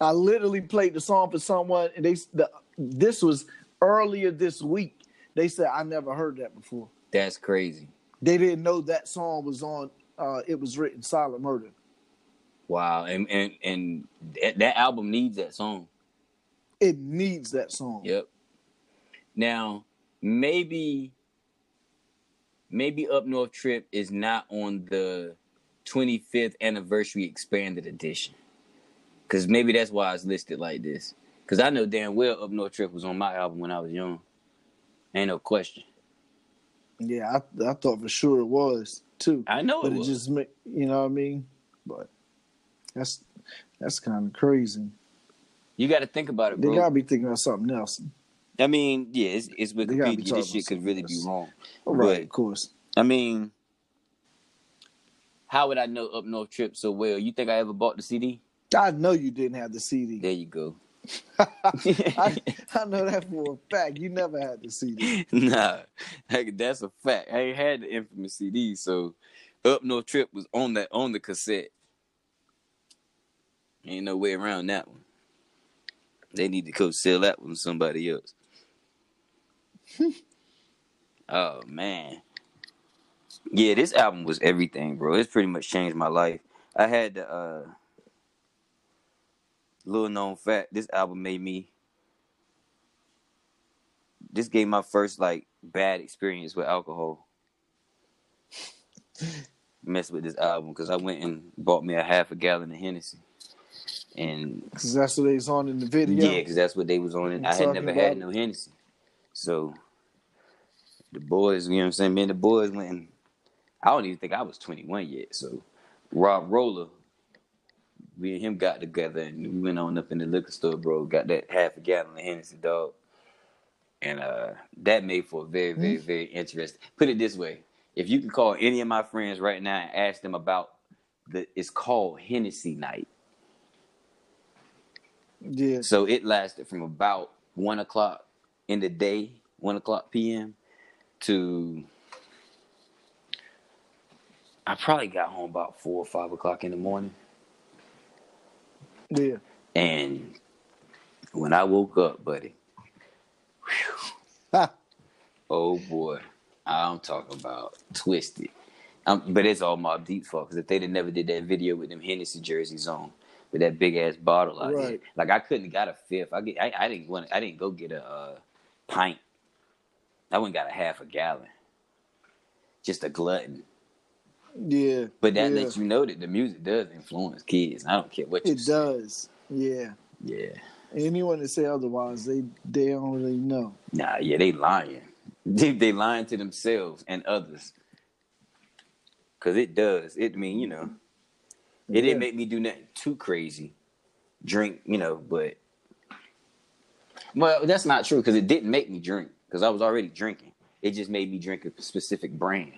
Speaker 4: I literally played the song for someone, and they the, this was earlier this week. They said I never heard that before.
Speaker 3: That's crazy.
Speaker 4: They didn't know that song was on. Uh, it was written Silent Murder.
Speaker 3: Wow. And and and that, that album needs that song.
Speaker 4: It needs that song.
Speaker 3: Yep. Now, maybe maybe Up North Trip is not on the 25th anniversary expanded edition. Cause maybe that's why it's listed like this. Cause I know damn well Up North Trip was on my album when I was young. Ain't no question.
Speaker 4: Yeah, I, I thought for sure it was too.
Speaker 3: I know
Speaker 4: but
Speaker 3: it
Speaker 4: it just you know what I mean. But that's that's kind of crazy.
Speaker 3: You got to think about it,
Speaker 4: They gotta be thinking about something else.
Speaker 3: I mean, yeah, it's, it's Wikipedia. This shit could really be wrong.
Speaker 4: Right,
Speaker 3: But-
Speaker 4: of course.
Speaker 3: I mean, how would I know Up North Trip so well? You think I ever bought the CD?
Speaker 4: I know you didn't have the CD.
Speaker 3: There you go.
Speaker 4: I, I know that for a fact. You never had the CD.
Speaker 3: nah, heck, that's a fact. I ain't had the infamous CD, so Up North Trip was on that on the cassette. Ain't no way around that one. They need to go sell that one to somebody else. oh man. Yeah, this album was everything, bro. It's pretty much changed my life. I had the uh little known fact, this album made me this gave my first like bad experience with alcohol. Mess with this album because I went and bought me a half a gallon of Hennessy, and
Speaker 4: Because that's what they was on in the video.
Speaker 3: yeah, because that's what they was on. And
Speaker 4: I'm
Speaker 3: had never had
Speaker 4: it.
Speaker 3: no Hennessy, so the boys, you know what I'm saying. Me and the boys went. And, I don't even think I was 21 yet. So Rob Roller, we and him got together and we went on up in the liquor store, bro. Got that half a gallon of Hennessy, dog. And uh, that made for a very, very, very interesting. Put it this way: if you can call any of my friends right now and ask them about the, it's called Hennessy Night.
Speaker 4: Yeah.
Speaker 3: So it lasted from about one o'clock in the day, one o'clock p.m. to I probably got home about four or five o'clock in the morning.
Speaker 4: Yeah.
Speaker 3: And when I woke up, buddy,
Speaker 4: Ha.
Speaker 3: oh boy, I'm talking about twisted. Um, but it's all Mobb Deep fault because if they'd have never did that video with them Hennessy jerseys on, with that big ass bottle out there,
Speaker 4: Right.
Speaker 3: like I couldn't got a fifth. I get, I, I didn't want, I didn't go get a uh, pint. I went got a half a gallon. Just a glutton.
Speaker 4: Yeah.
Speaker 3: But that
Speaker 4: yeah.
Speaker 3: lets you know that the music does influence kids. I don't care what you
Speaker 4: It
Speaker 3: say.
Speaker 4: does. Yeah.
Speaker 3: Yeah.
Speaker 4: Anyone that say otherwise, they they don't really know.
Speaker 3: Nah, yeah, they lying. They, they lying to themselves and others. Cause it does. It I mean, you know, it didn't make me do nothing too crazy. Drink, you know, but well, that's not true because it didn't make me drink because I was already drinking. It just made me drink a specific brand.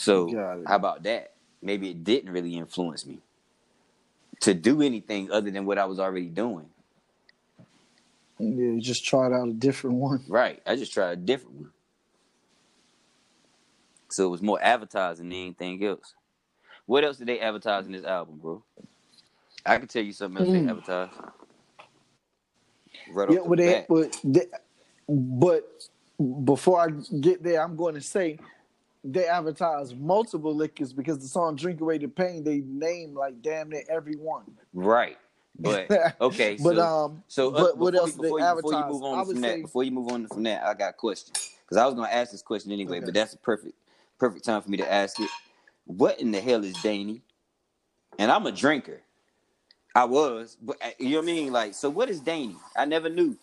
Speaker 3: So how about that? Maybe it didn't really influence me to do anything other than what I was already doing.
Speaker 4: Yeah, you just tried out a different one.
Speaker 3: Right. I just tried a different one. So it was more advertising than anything else. What else did they advertise in this album, bro? I can tell you something else
Speaker 4: Mm.
Speaker 3: they advertised. Right
Speaker 4: Yeah,
Speaker 3: off the
Speaker 4: but they, but they, but before I get there, I'm going to say they advertise multiple liquors because the song "Drink Away the Pain" they name like damn near every one.
Speaker 3: Right. But okay,
Speaker 4: But,
Speaker 3: so,
Speaker 4: um,
Speaker 3: so uh,
Speaker 4: but what
Speaker 3: before
Speaker 4: else
Speaker 3: you,
Speaker 4: they
Speaker 3: before, you, before you move on from that, before you move on from that, I got a question because I was gonna ask this question anyway,
Speaker 4: Okay.
Speaker 3: but that's a perfect, perfect time for me to ask it. What in the hell is Danny? And I'm a drinker. I was, but uh, you know what I mean. Like, so what is Danny? I never knew.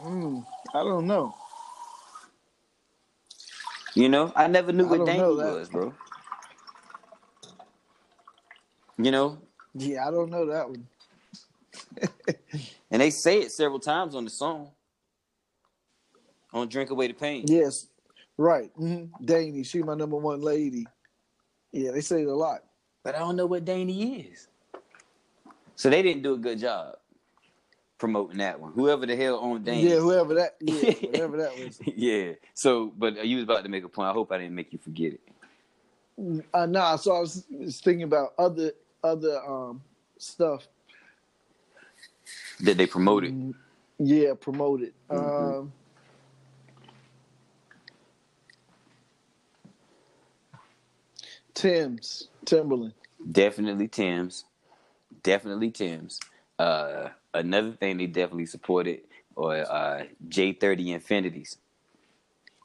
Speaker 4: Mm, I don't know.
Speaker 3: You know, I never knew
Speaker 4: I
Speaker 3: what
Speaker 4: don't
Speaker 3: Danny
Speaker 4: that.
Speaker 3: was, bro. You know,
Speaker 4: Yeah, I don't know that one.
Speaker 3: and they say it several times on the song. On "Drink Away the Pain."
Speaker 4: Yes, right. Mm-hmm. Danny, she my number one lady. Yeah, they say it a lot.
Speaker 3: but I don't know what Danny is. So they didn't do a good job promoting that one. Whoever the hell owned Danny.
Speaker 4: Yeah, whoever that, yeah, whatever that was.
Speaker 3: yeah. So, but you was about to make a point. I hope I didn't make you forget it.
Speaker 4: Uh, nah, so I was, thinking about other other um stuff.
Speaker 3: That they promoted.
Speaker 4: Mm, Yeah, promoted.
Speaker 3: Mhm.
Speaker 4: Um, Tim's Timberland.
Speaker 3: Definitely Tim's. Definitely Tim's. Uh, another thing they definitely supported or uh, J30 Infinitis.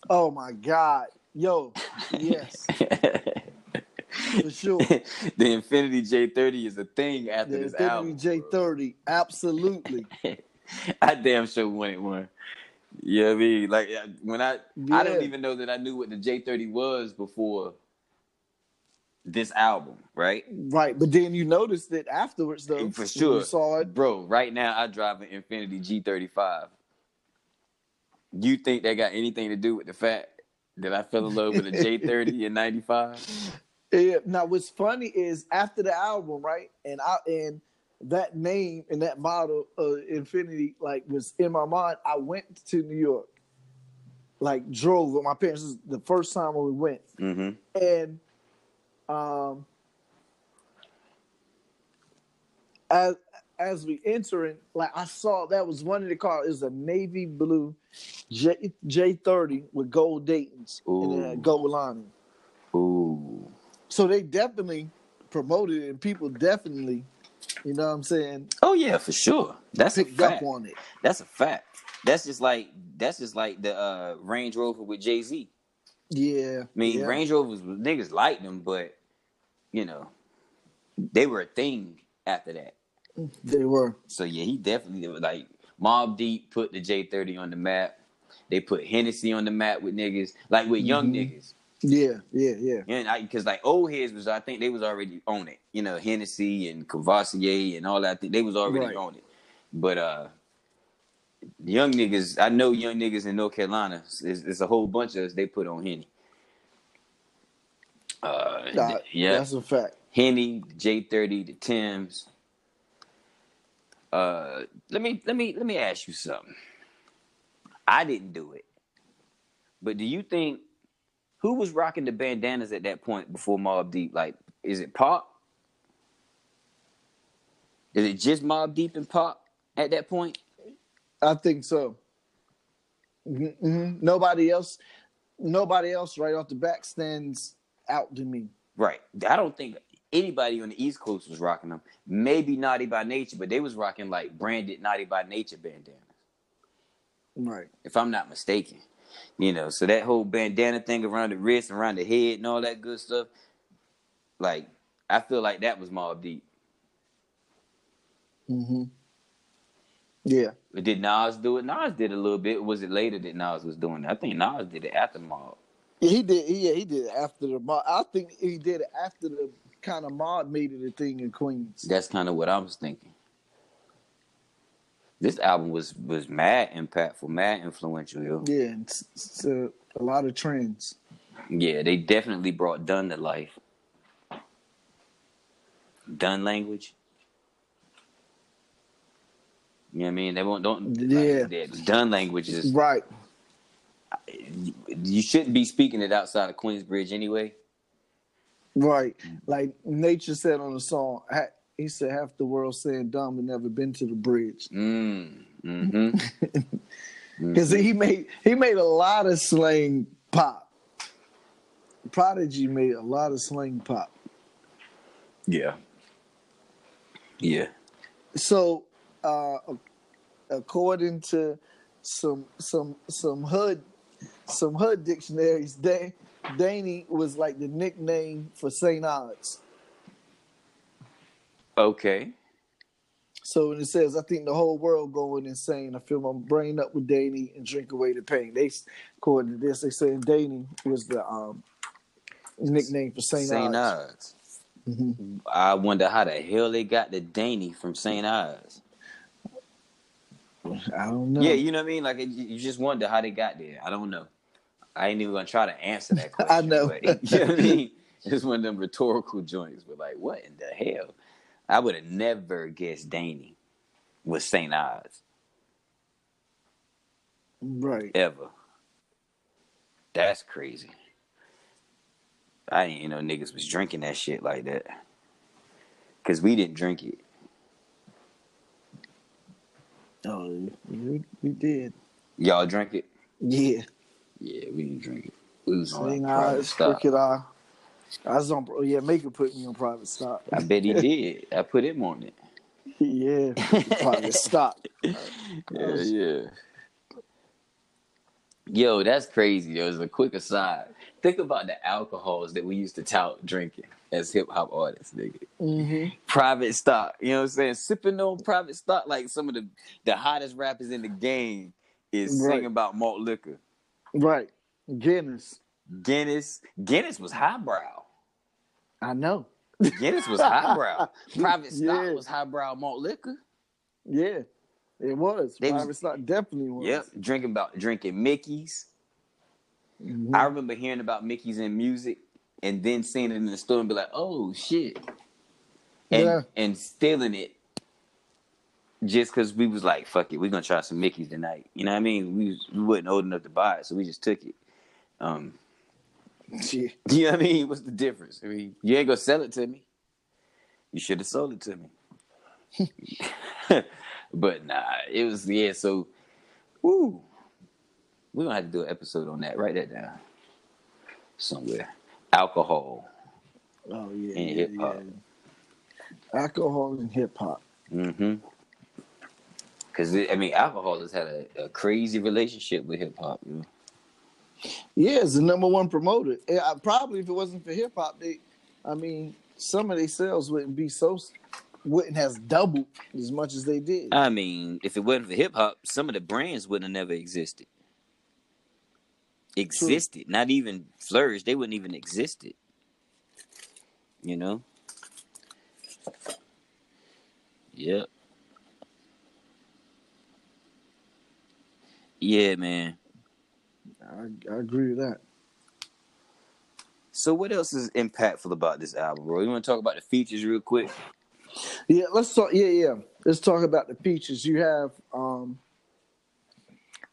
Speaker 4: Oh my God, yo, yes, for sure.
Speaker 3: the Infiniti J30 is a thing after
Speaker 4: The
Speaker 3: this
Speaker 4: Infinity
Speaker 3: album.
Speaker 4: J thirty, absolutely.
Speaker 3: I damn sure wanted one. You know I mean? Like when I I don't even know that I knew what the J30 was before this album, right?
Speaker 4: Right, but then you noticed it afterwards, though.
Speaker 3: For sure.
Speaker 4: you saw it.
Speaker 3: Bro, right now I drive an Infiniti G35. You think that got anything to do with the fact that I fell in love with a J30 in 95?
Speaker 4: Yeah. Now, what's funny is after the album, right, and I and that name and that model of Infiniti like was in my mind. I went to New York, like drove with my parents. The first time when we went,
Speaker 3: Mm-hmm.
Speaker 4: and um, as as we entering, like I saw that was one of the cars. Is a navy blue J J thirty with gold Dayton's and it gold lining.
Speaker 3: Ooh.
Speaker 4: So they definitely promoted it, and people definitely, you know what I'm saying,
Speaker 3: Oh yeah, for sure. That's a fact.
Speaker 4: on it.
Speaker 3: That's a fact. That's just like that's just like the uh, Range Rover with Jay Z.
Speaker 4: Yeah,
Speaker 3: I mean,
Speaker 4: yeah.
Speaker 3: Range Rovers niggas like them, but you know, they were a thing after that.
Speaker 4: they were.
Speaker 3: So yeah, he definitely like Mobb Deep put the J thirty on the map. They put Hennessy on the map with niggas, like with young
Speaker 4: Mhm.
Speaker 3: niggas.
Speaker 4: Yeah, yeah, yeah.
Speaker 3: And I because like old heads was, I think they was already on it. You know, Hennessy and Courvoisier and all that. They was already
Speaker 4: Right.
Speaker 3: on it. But uh, young niggas, I know young niggas in North Carolina. It's, it's a whole bunch of us. They put on Henny. Uh,
Speaker 4: Nah,
Speaker 3: yeah,
Speaker 4: that's a fact.
Speaker 3: Henny, J thirty, the Tims. Uh, let me let me let me ask you something. I didn't do it, but do you think who was rocking the bandanas at that point before Mobb Deep? Like, is it Pop? Is it just Mobb Deep and Pop at that point?
Speaker 4: I think so. hmm Nobody else, nobody else right off the back stands out to me.
Speaker 3: Right. I don't think anybody on the East Coast was rocking them. Maybe Naughty by Nature, but they was rocking like branded Naughty by Nature bandanas.
Speaker 4: Right.
Speaker 3: if I'm not mistaken. You know, so that whole bandana thing around the wrist, around the head, and all that good stuff. Like, I feel like that was Mobb Deep.
Speaker 4: Mm-hmm. Yeah.
Speaker 3: But did Nas do it? Nas did a little bit. Was it later that Nas was doing it? I think Nas did it after Mobb.
Speaker 4: He did. Yeah, he did it after the mod. I think he did it after the kind of mod made the thing in Queens.
Speaker 3: That's kind of what I was thinking. This album was was mad impactful, mad influential, yo.
Speaker 4: Yeah, it's, it's a, a lot of trends.
Speaker 3: Yeah, they definitely brought Dun to life. Dun language. You know what I mean? They won't don't
Speaker 4: Yeah.
Speaker 3: like, the language is
Speaker 4: Right.
Speaker 3: You shouldn't be speaking it outside of Queensbridge anyway.
Speaker 4: Right. Like Nature said on the song, he said half the world saying dumb and never been to the bridge.
Speaker 3: Mm. Mm-hmm.
Speaker 4: Because he made he made a lot of slang pop. Prodigy made a lot of slang pop.
Speaker 3: Yeah. Yeah.
Speaker 4: So, uh, according to some some some hood some hood dictionaries, Dan, Danny was like the nickname for Saint Odds.
Speaker 3: Okay.
Speaker 4: So when it says, "I think the whole world going insane," I fill my brain up with Danny and drink away the pain. They, according to this, they saying Danny was the um nickname for Saint,
Speaker 3: St.
Speaker 4: Odds.
Speaker 3: Oz.
Speaker 4: Mhm.
Speaker 3: I wonder how the hell they got the Danny from St. Oz.
Speaker 4: I don't know.
Speaker 3: Yeah, you know what I mean? Like, it, you just wonder how they got there. I don't know. I ain't even gonna try to answer that question.
Speaker 4: I know.
Speaker 3: but, you know what I mean? It's one of them rhetorical joints. But like, what in the hell? I would have never guessed Danny was St. Oz
Speaker 4: right.
Speaker 3: ever. That's crazy. I didn't even know niggas was drinking that shit like that. Cause we didn't drink it.
Speaker 4: Oh, we, we did.
Speaker 3: Y'all drink it?
Speaker 4: Yeah.
Speaker 3: Yeah, we didn't drink it. We was on private
Speaker 4: Odds,
Speaker 3: stock.
Speaker 4: Crooked Eye. I was on. Yeah, Maker put me on private stock.
Speaker 3: I bet he did. I put him on it.
Speaker 4: yeah, private stock.
Speaker 3: Yeah, yeah. Yo, that's crazy. Yo, as a quick aside, think about the alcohols that we used to tout drinking as hip hop artists, nigga.
Speaker 4: hmm
Speaker 3: Private stock, you know what I'm saying? Sipping on private stock, like some of the the hottest rappers in the game is
Speaker 4: Right.
Speaker 3: singing about malt liquor.
Speaker 4: Right. Guinness.
Speaker 3: Guinness, Guinness was highbrow.
Speaker 4: I know.
Speaker 3: Guinness was highbrow. Private stock
Speaker 4: Yeah.
Speaker 3: was highbrow malt liquor.
Speaker 4: Yeah, it was.
Speaker 3: They was-
Speaker 4: private stock definitely was.
Speaker 3: Yep, drinking about drinking Mickey's.
Speaker 4: Mhm.
Speaker 3: I remember hearing about Mickey's in music and then seeing it in the store and be like, oh shit. And
Speaker 4: Yeah.
Speaker 3: and stealing it just because we was like, fuck it, we're gonna try some Mickey's tonight. You know what I mean? We, was, we wasn't old enough to buy it, so we just took it. Um
Speaker 4: Yeah.
Speaker 3: You know what I mean? What's the difference? I mean, you ain't gonna sell it to me. You should have sold it to me. but nah, it was yeah. So, woo, we're gonna have to do an episode on that. Write that down somewhere. Alcohol.
Speaker 4: Oh yeah.
Speaker 3: In
Speaker 4: yeah,
Speaker 3: hip-hop.
Speaker 4: yeah. Alcohol and hip hop.
Speaker 3: Mm-hmm. Because I mean, alcohol has had a, a crazy relationship with hip hop. You know?
Speaker 4: Yeah, it's the number one promoter. Eh, I- probably if it wasn't for hip hop, they, I mean, some of their sales wouldn't be so, wouldn't have doubled as much as they did.
Speaker 3: I mean, if it wasn't for hip hop, some of the brands wouldn't have never existed. Existed, not even flourished. They wouldn't even existed. You know. Yep. Yeah, man.
Speaker 4: I, I agree with that.
Speaker 3: So what else is impactful about this album, bro? You want to talk about the features real quick?
Speaker 4: Yeah, let's talk. Yeah, yeah. Let's talk about the features. You have, um,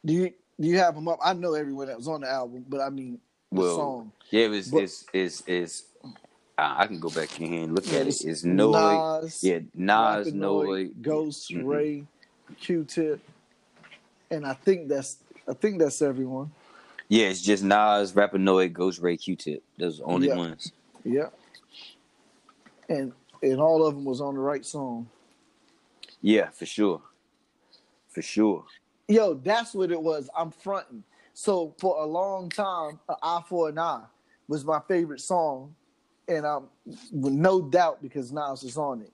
Speaker 4: do you do you have them up? I know everyone that was on the album, but I mean the
Speaker 3: Well,
Speaker 4: song.
Speaker 3: Yeah, it was.
Speaker 4: But-
Speaker 3: It's it's it's. I can go back in here and look at it.
Speaker 4: It's
Speaker 3: It's Noyd.
Speaker 4: Nas,
Speaker 3: Yeah, Nas, Noyd.
Speaker 4: Ghost,
Speaker 3: Mhm.
Speaker 4: Ray, Q-Tip, and I think that's I think that's everyone.
Speaker 3: Yeah, it's just Nas, Rapper Noyd, Ghost Ray, Q-Tip. Those are the only
Speaker 4: Yeah.
Speaker 3: ones.
Speaker 4: Yeah, and and all of them was on the right song.
Speaker 3: Yeah, for sure. For sure.
Speaker 4: Yo, that's what it was. I'm fronting. So for a long time, "Eye for an Eye was my favorite song, and um, with no doubt because Nas was on it.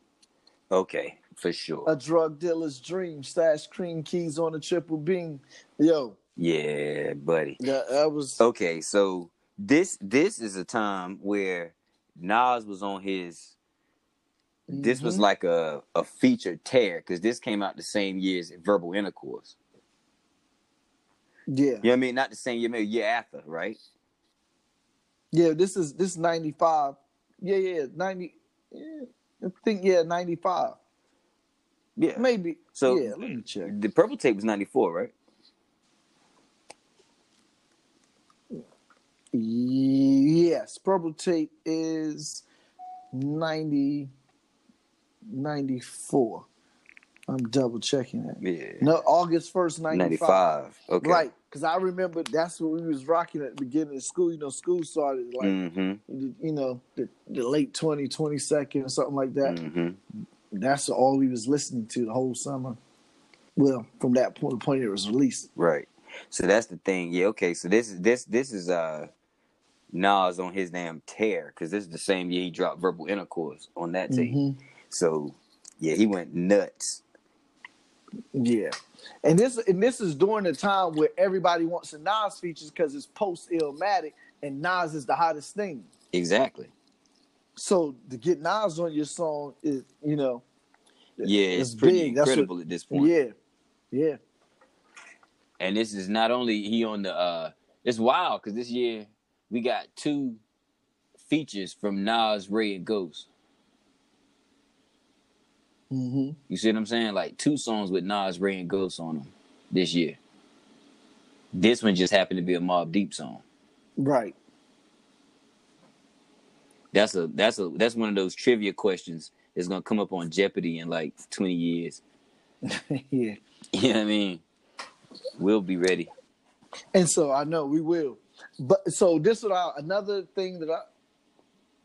Speaker 3: Okay, for sure.
Speaker 4: A drug dealer's dream, stash cream keys on a triple beam. Yo,
Speaker 3: Yeah, buddy.
Speaker 4: that, that was
Speaker 3: Okay, so this this is a time where Nas was on his. This was
Speaker 4: Mhm.
Speaker 3: like a a featured tear because this came out the same year as Verbal Intercourse.
Speaker 4: yeah,
Speaker 3: You know what I mean? Not the same year, maybe year after, right?
Speaker 4: yeah. This is this ninety five. Yeah, yeah, ninety. Yeah, I think yeah, ninety five.
Speaker 3: Yeah.
Speaker 4: Maybe.
Speaker 3: So
Speaker 4: yeah, let me check.
Speaker 3: the purple tape was ninety four, right?
Speaker 4: Yes, Purple Tape is 90, 94. I'm double checking that.
Speaker 3: Yeah.
Speaker 4: No, August 1st, 95.
Speaker 3: Ninety five. Okay.
Speaker 4: Right, because I remember that's what we was rocking at the beginning of school. You know, school started like,
Speaker 3: Mm-hmm.
Speaker 4: you know, the, the late 20, 22nd or something like that.
Speaker 3: Mm-hmm.
Speaker 4: That's all we was listening to the whole summer. Well, from that point, the point it was released.
Speaker 3: Right. So that's the thing. Yeah. Okay. So this is this this is uh Nas on his damn tear because this is the same year he dropped Verbal Intercourse on that tape.
Speaker 4: Mhm.
Speaker 3: So yeah, he went nuts.
Speaker 4: Yeah, and this and this is during the time where everybody wants a Nas features because it's post Illmatic and Nas is the hottest thing.
Speaker 3: Exactly.
Speaker 4: So to get Nas on your song is you know,
Speaker 3: Yeah, it's,
Speaker 4: It's
Speaker 3: pretty
Speaker 4: big. That's what-
Speaker 3: incredible at this point.
Speaker 4: yeah, yeah,
Speaker 3: And this is not only he on the uh it's wild because this year we got two features from Nas, Ray, and Ghost.
Speaker 4: hmm
Speaker 3: You see what I'm saying? Like two songs with Nas, Ray, and Ghost on them this year. This one just happened to be a Mobb Deep song.
Speaker 4: right.
Speaker 3: That's a that's a that's one of those trivia questions that's gonna come up on Jeopardy in like 20 years.
Speaker 4: yeah,
Speaker 3: You know what I mean? We'll be ready.
Speaker 4: and so I know we will, but so this is another thing that I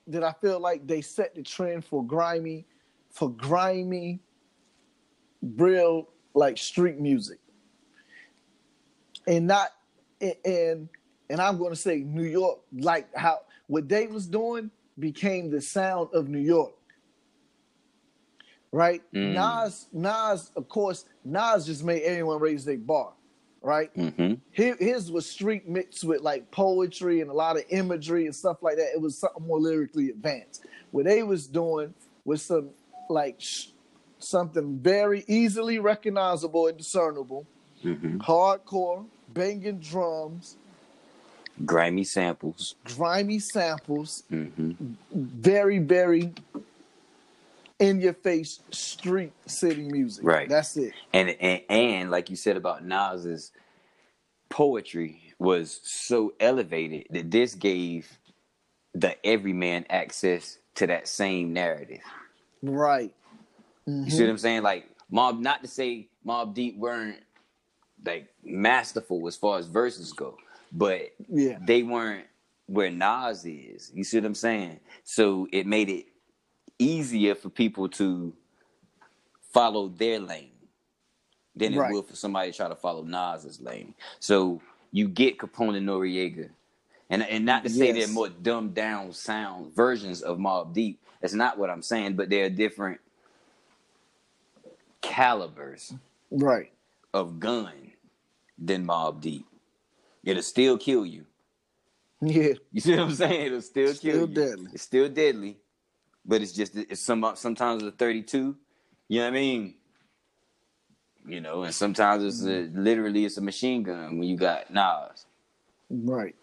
Speaker 4: that I feel like they set the trend for grimy, for grimy, real like street music, and not and and I'm going to say New York, like how what they was doing became the sound of New York. Right?
Speaker 3: Mm.
Speaker 4: Nas, Nas, of course, Nas just made everyone raise their bar, right?
Speaker 3: Mm-hmm.
Speaker 4: His, his was street mixed with like poetry and a lot of imagery and stuff like that. It was something more lyrically advanced. What they was doing was some like sh- something very easily recognizable and discernible,
Speaker 3: Mm-hmm.
Speaker 4: hardcore, banging drums,
Speaker 3: Grimy samples.
Speaker 4: grimy samples,
Speaker 3: Mm-hmm.
Speaker 4: very, very in your face street city music.
Speaker 3: Right.
Speaker 4: That's it.
Speaker 3: And, and and like you said about Nas's poetry was so elevated that this gave the everyman access to that same narrative.
Speaker 4: Right.
Speaker 3: You see what I'm saying? Like Mobb, not to say Mobb Deep weren't like masterful as far as verses go, but
Speaker 4: Yeah.
Speaker 3: they weren't where Nas is. You see what I'm saying? So it made it easier for people to follow their lane than it
Speaker 4: Right.
Speaker 3: would for somebody to try to follow Nas's lane. So you get Capone and Noriega. And, and not to say
Speaker 4: Yes.
Speaker 3: they're more dumbed down sound versions of Mobb Deep. That's not what I'm saying, but they're different calibers
Speaker 4: Right.
Speaker 3: of gun than Mobb Deep. It'll still kill you.
Speaker 4: Yeah.
Speaker 3: You see what I'm saying? It'll still kill
Speaker 4: Still
Speaker 3: you.
Speaker 4: deadly.
Speaker 3: It's still deadly, but it's just it's some sometimes it's a 32. You know what I mean? You know, and sometimes it's a, literally it's a machine gun when you got Nas.
Speaker 4: Right.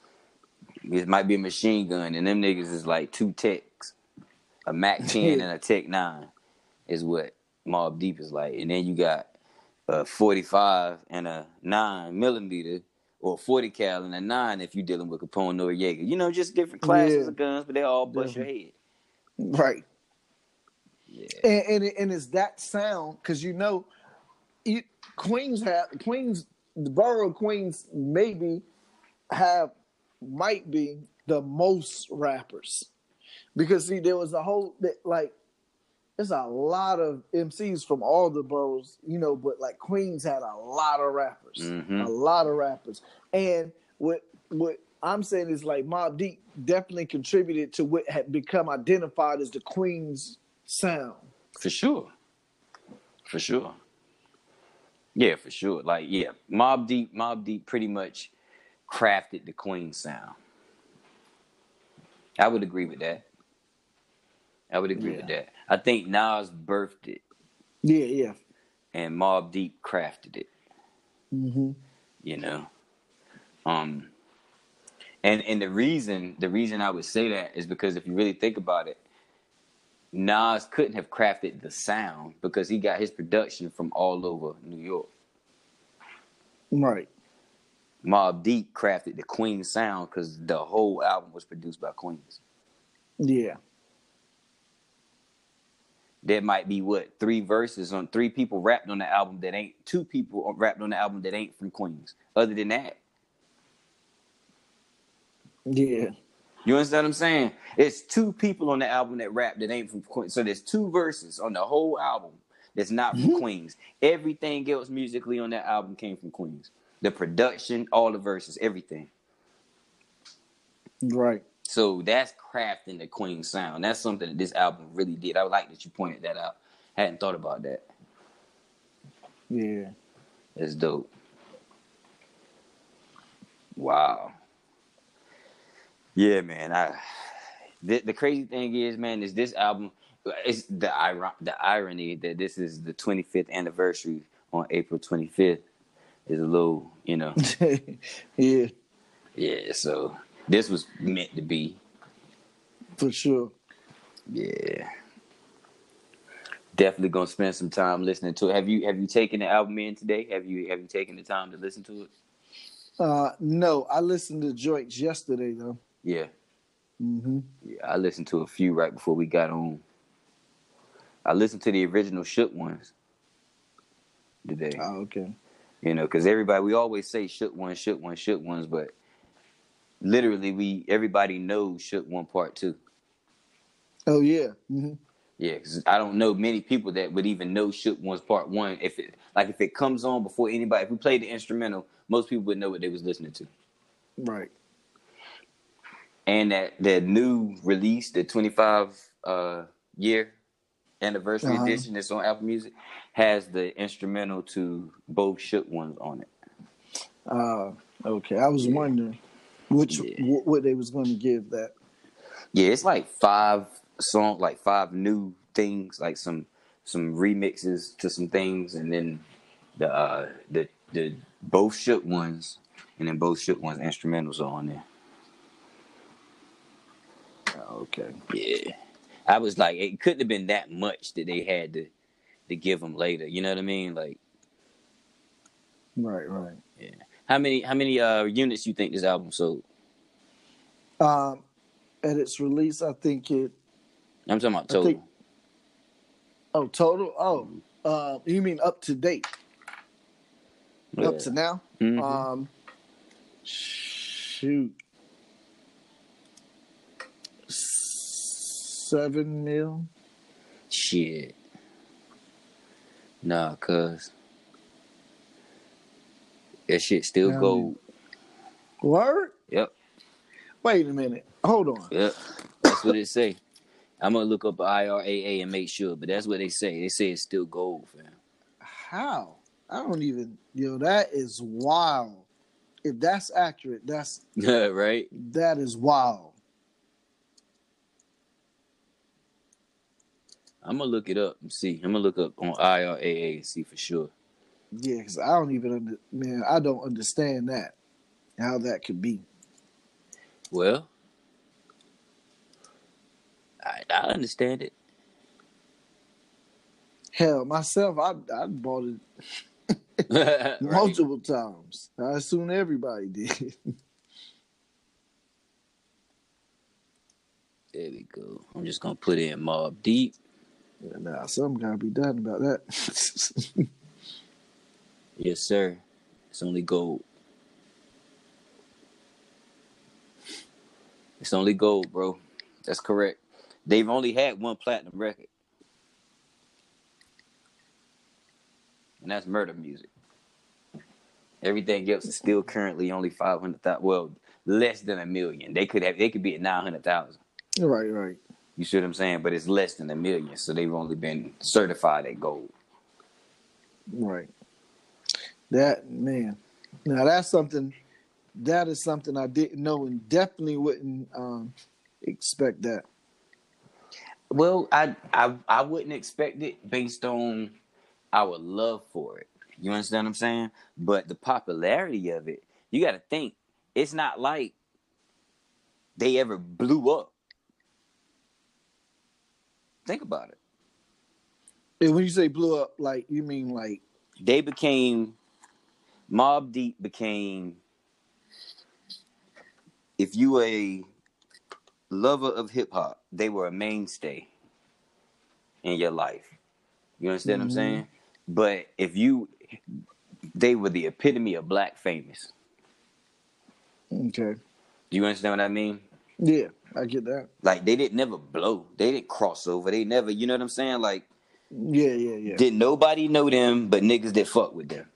Speaker 3: It might be a machine gun, and them niggas is like two techs, a Mac 10 and a Tech 9 is what Mobb Deep is like, and then you got a 45 and a 9 millimeter. Or 40 cal and a 9 if you're dealing with Capone or Jaeger. You know, just different classes
Speaker 4: Yeah.
Speaker 3: of guns, but they all bust your head.
Speaker 4: Right.
Speaker 3: Yeah.
Speaker 4: And and, and it's that sound because you know, it, Queens have Queens, the borough of Queens maybe have might be the most rappers because see there was a whole that like there's a lot of MCs from all the boroughs, you know, but like Queens had a lot of rappers,
Speaker 3: Mhm.
Speaker 4: a lot of rappers, and what what I'm saying is like Mobb Deep definitely contributed to what had become identified as the Queens sound.
Speaker 3: For sure. For sure. Yeah, for sure. Like, yeah, Mobb Deep, Mobb Deep pretty much crafted the Queens sound. I would agree with that. I would agree with that. I think Nas birthed it
Speaker 4: Yeah, yeah.
Speaker 3: and Mobb Deep crafted it.
Speaker 4: Mm-hmm.
Speaker 3: you know um and and the reason the reason i would say that is because if you really think about it nas couldn't have crafted the sound because he got his production from all over new york
Speaker 4: Right.
Speaker 3: mobb deep crafted the queen sound because the whole album was produced by queens
Speaker 4: Yeah.
Speaker 3: There might be what three verses on three people rapped on the album that ain't two people rapped on the album that ain't from queens other than that
Speaker 4: Yeah.
Speaker 3: You understand what I'm saying? It's two people on the album that rap that ain't from Queens. So there's two verses on the whole album that's not from mm-hmm. Queens. Everything else musically on that album came from Queens. The production, all the verses, everything.
Speaker 4: Right.
Speaker 3: So that's crafting the Queen sound. That's something that this album really did. I like that you pointed that out. I Hadn't thought about that.
Speaker 4: Yeah.
Speaker 3: That's dope. Wow. Yeah, man. I the, the crazy thing is, man, is this album it's the iron the irony that this is the 25th anniversary on April 25th is a little, you know.
Speaker 4: yeah,
Speaker 3: yeah, so this was meant to be.
Speaker 4: for sure.
Speaker 3: Yeah. Definitely gonna spend some time listening to it. Have you have you taken the album in today? Have you have you taken the time to listen to it?
Speaker 4: Uh, no, I listened to joints yesterday though.
Speaker 3: Yeah.
Speaker 4: Mm-hmm.
Speaker 3: Yeah, I listened to a few right before we got on. I listened to the original Shook ones today.
Speaker 4: Oh, okay.
Speaker 3: You know, because everybody we always say Shook one, Shook one, Shook ones, but literally we everybody knows Shook one part two.
Speaker 4: Oh yeah. Mm-hmm.
Speaker 3: Yeah, 'cause I don't know many people that would even know Shook one's part one. If it like if it comes on before anybody, if we played the instrumental, most people would know what they was listening to.
Speaker 4: Right.
Speaker 3: and that that new release, the 25 uh, year anniversary
Speaker 4: Uh-huh.
Speaker 3: edition that's on Apple Music, has the instrumental to both Shook ones on it.
Speaker 4: Uh, okay. I was wondering which
Speaker 3: Yeah.
Speaker 4: wh- what they was going to give that.
Speaker 3: Yeah, it's like five song, like five new things, like some some remixes to some things, and then the uh, the the both Shook ones, and then both Shook ones instrumentals are on there.
Speaker 4: Okay.
Speaker 3: Yeah, I was like, it couldn't have been that much that they had to to give them later. You know what I mean? Like.
Speaker 4: Right. Right.
Speaker 3: How many how many uh units you think this album sold?
Speaker 4: Um, at its release, I think it.
Speaker 3: I'm talking about total.
Speaker 4: think- Oh, total. Oh, uh, you mean up to date? Up to now?
Speaker 3: Mhm.
Speaker 4: Um, shoot, seven mil.
Speaker 3: Shit. Nah, cuz. That shit still
Speaker 4: Yeah,
Speaker 3: gold.
Speaker 4: Word?
Speaker 3: Yep,
Speaker 4: Wait a minute. Hold on.
Speaker 3: yep. That's what it say. I'm gonna look up RIAA and make sure, but that's what they say. They say it's still gold, fam.
Speaker 4: How? I don't even. Yo, that is wild. If that's accurate, that's
Speaker 3: right?
Speaker 4: that is wild.
Speaker 3: I'm gonna look it up and see. I'm gonna look up on RIAA and see for sure.
Speaker 4: Yeah, because I don't even under, man. I don't understand that. How that could be.
Speaker 3: Well, I, I understand it.
Speaker 4: Hell, myself, I I bought it
Speaker 3: Right.
Speaker 4: multiple times. I assume everybody did.
Speaker 3: There we go. I'm just gonna put in Mobb Deep.
Speaker 4: Yeah, nah, something gotta be done about that.
Speaker 3: Yes, sir. It's only gold. It's only gold, bro. That's correct. They've only had one platinum record. And that's murder music. Everything else is still currently only five hundred thousand. Well, less than a million. They could have. They could be at nine hundred thousand.
Speaker 4: right, right.
Speaker 3: You see what I'm saying? But it's less than a million, so they've only been certified at gold.
Speaker 4: Right. That man. Now that's something that is something I didn't know and definitely wouldn't um expect that.
Speaker 3: Well, I I I wouldn't expect it based on our love for it. You understand what I'm saying? But the popularity of it, you got to think. It's not like they ever blew up. Think about it.
Speaker 4: And when you say blew up, like you mean like
Speaker 3: They became Mobb Deep became if you were a lover of hip hop, they were a mainstay in your life. You understand what I'm
Speaker 4: Mhm.
Speaker 3: saying? But if you they were the epitome of black famous.
Speaker 4: okay.
Speaker 3: Do you understand what I mean?
Speaker 4: Yeah, I get that.
Speaker 3: Like they didn't never blow. They didn't cross over. They never, you know what I'm saying? Like
Speaker 4: Yeah, yeah, yeah.
Speaker 3: did nobody know them but niggas that fuck with them.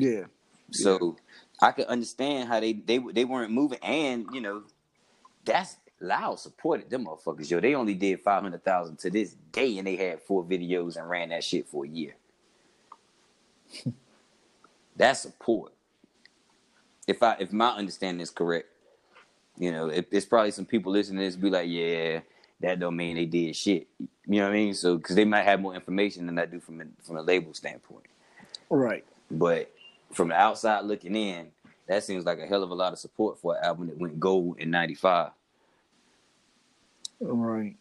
Speaker 4: Yeah.
Speaker 3: So I could understand how they they they weren't moving, and you know, that's Loud supported them motherfuckers. Yo, they only did five hundred thousand to this day, and they had four videos and ran that shit for a year. that's support. If I if my understanding is correct, you know, it, it's probably some people listening to this be like, yeah, that don't mean they did shit. You know what I mean? So because they might have more information than I do from a, from a label standpoint.
Speaker 4: Right.
Speaker 3: But from the outside looking in, that seems like a hell of a lot of support for an album that went gold in '95.
Speaker 4: Right.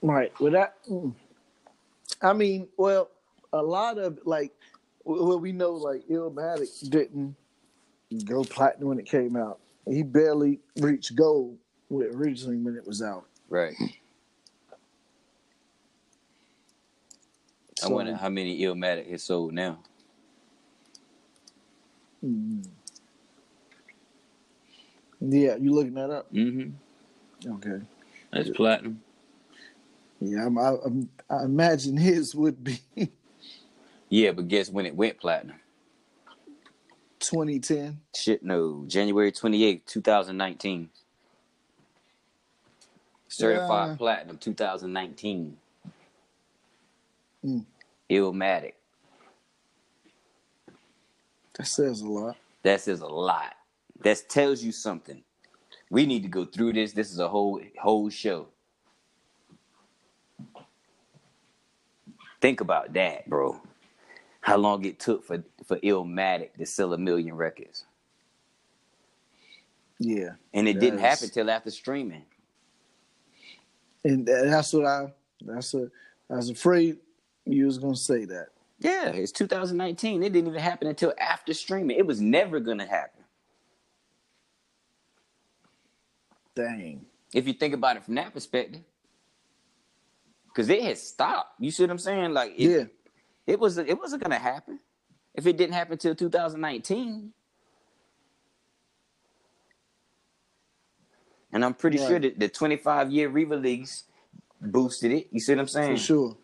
Speaker 4: Right. Well, that. I mean, well, a lot of like, well, we know like Illmatic didn't go platinum when it came out. He barely reached gold originally when it was out.
Speaker 3: Right. I
Speaker 4: So,
Speaker 3: wonder how many Illmatic has sold now.
Speaker 4: mm. Yeah, you looking that up?
Speaker 3: Mm-hmm.
Speaker 4: Okay.
Speaker 3: That's platinum.
Speaker 4: Yeah, I'm, I, I'm, I imagine his would be
Speaker 3: Yeah, but guess when it went platinum?
Speaker 4: 2010.
Speaker 3: Shit, no. January 28th, 2019. Certified
Speaker 4: Yeah.
Speaker 3: platinum 2019.
Speaker 4: Mm.
Speaker 3: Illmatic.
Speaker 4: That says a lot.
Speaker 3: That says a lot. That tells you something. We need to go through this. This is a whole whole show. Think about that, bro. How long it took for for Illmatic to sell a million records,
Speaker 4: Yeah.
Speaker 3: and it didn't happen till after streaming.
Speaker 4: And that's what I that's what I was afraid you was gonna say that.
Speaker 3: Yeah, it's 2019. It didn't even happen until after streaming. It was never gonna happen.
Speaker 4: Dang.
Speaker 3: If you think about it from that perspective. Cause it had stopped. You see what I'm saying? Like it,
Speaker 4: yeah.
Speaker 3: it was it wasn't gonna happen. If it didn't happen till 2019. And I'm pretty
Speaker 4: Right.
Speaker 3: sure that the 25 year re-release boosted it. You see what I'm saying?
Speaker 4: For sure.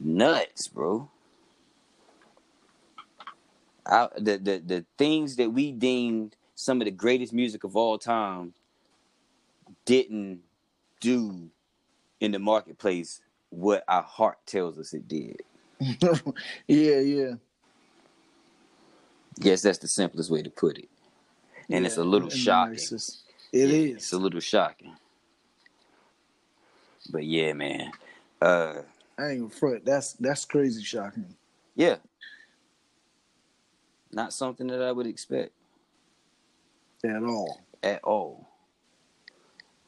Speaker 3: Nuts, bro. I, the, the the things that we deemed some of the greatest music of all time didn't do in the marketplace what our heart tells us it did.
Speaker 4: yeah, yeah.
Speaker 3: Guess that's the simplest way to put it. And it's a little shocking.
Speaker 4: nicest. It
Speaker 3: Yeah,
Speaker 4: is.
Speaker 3: It's a little shocking. But yeah, man. Uh
Speaker 4: I ain't gonna front. That's that's crazy shocking.
Speaker 3: yeah. Not something that I would expect.
Speaker 4: At all.
Speaker 3: at all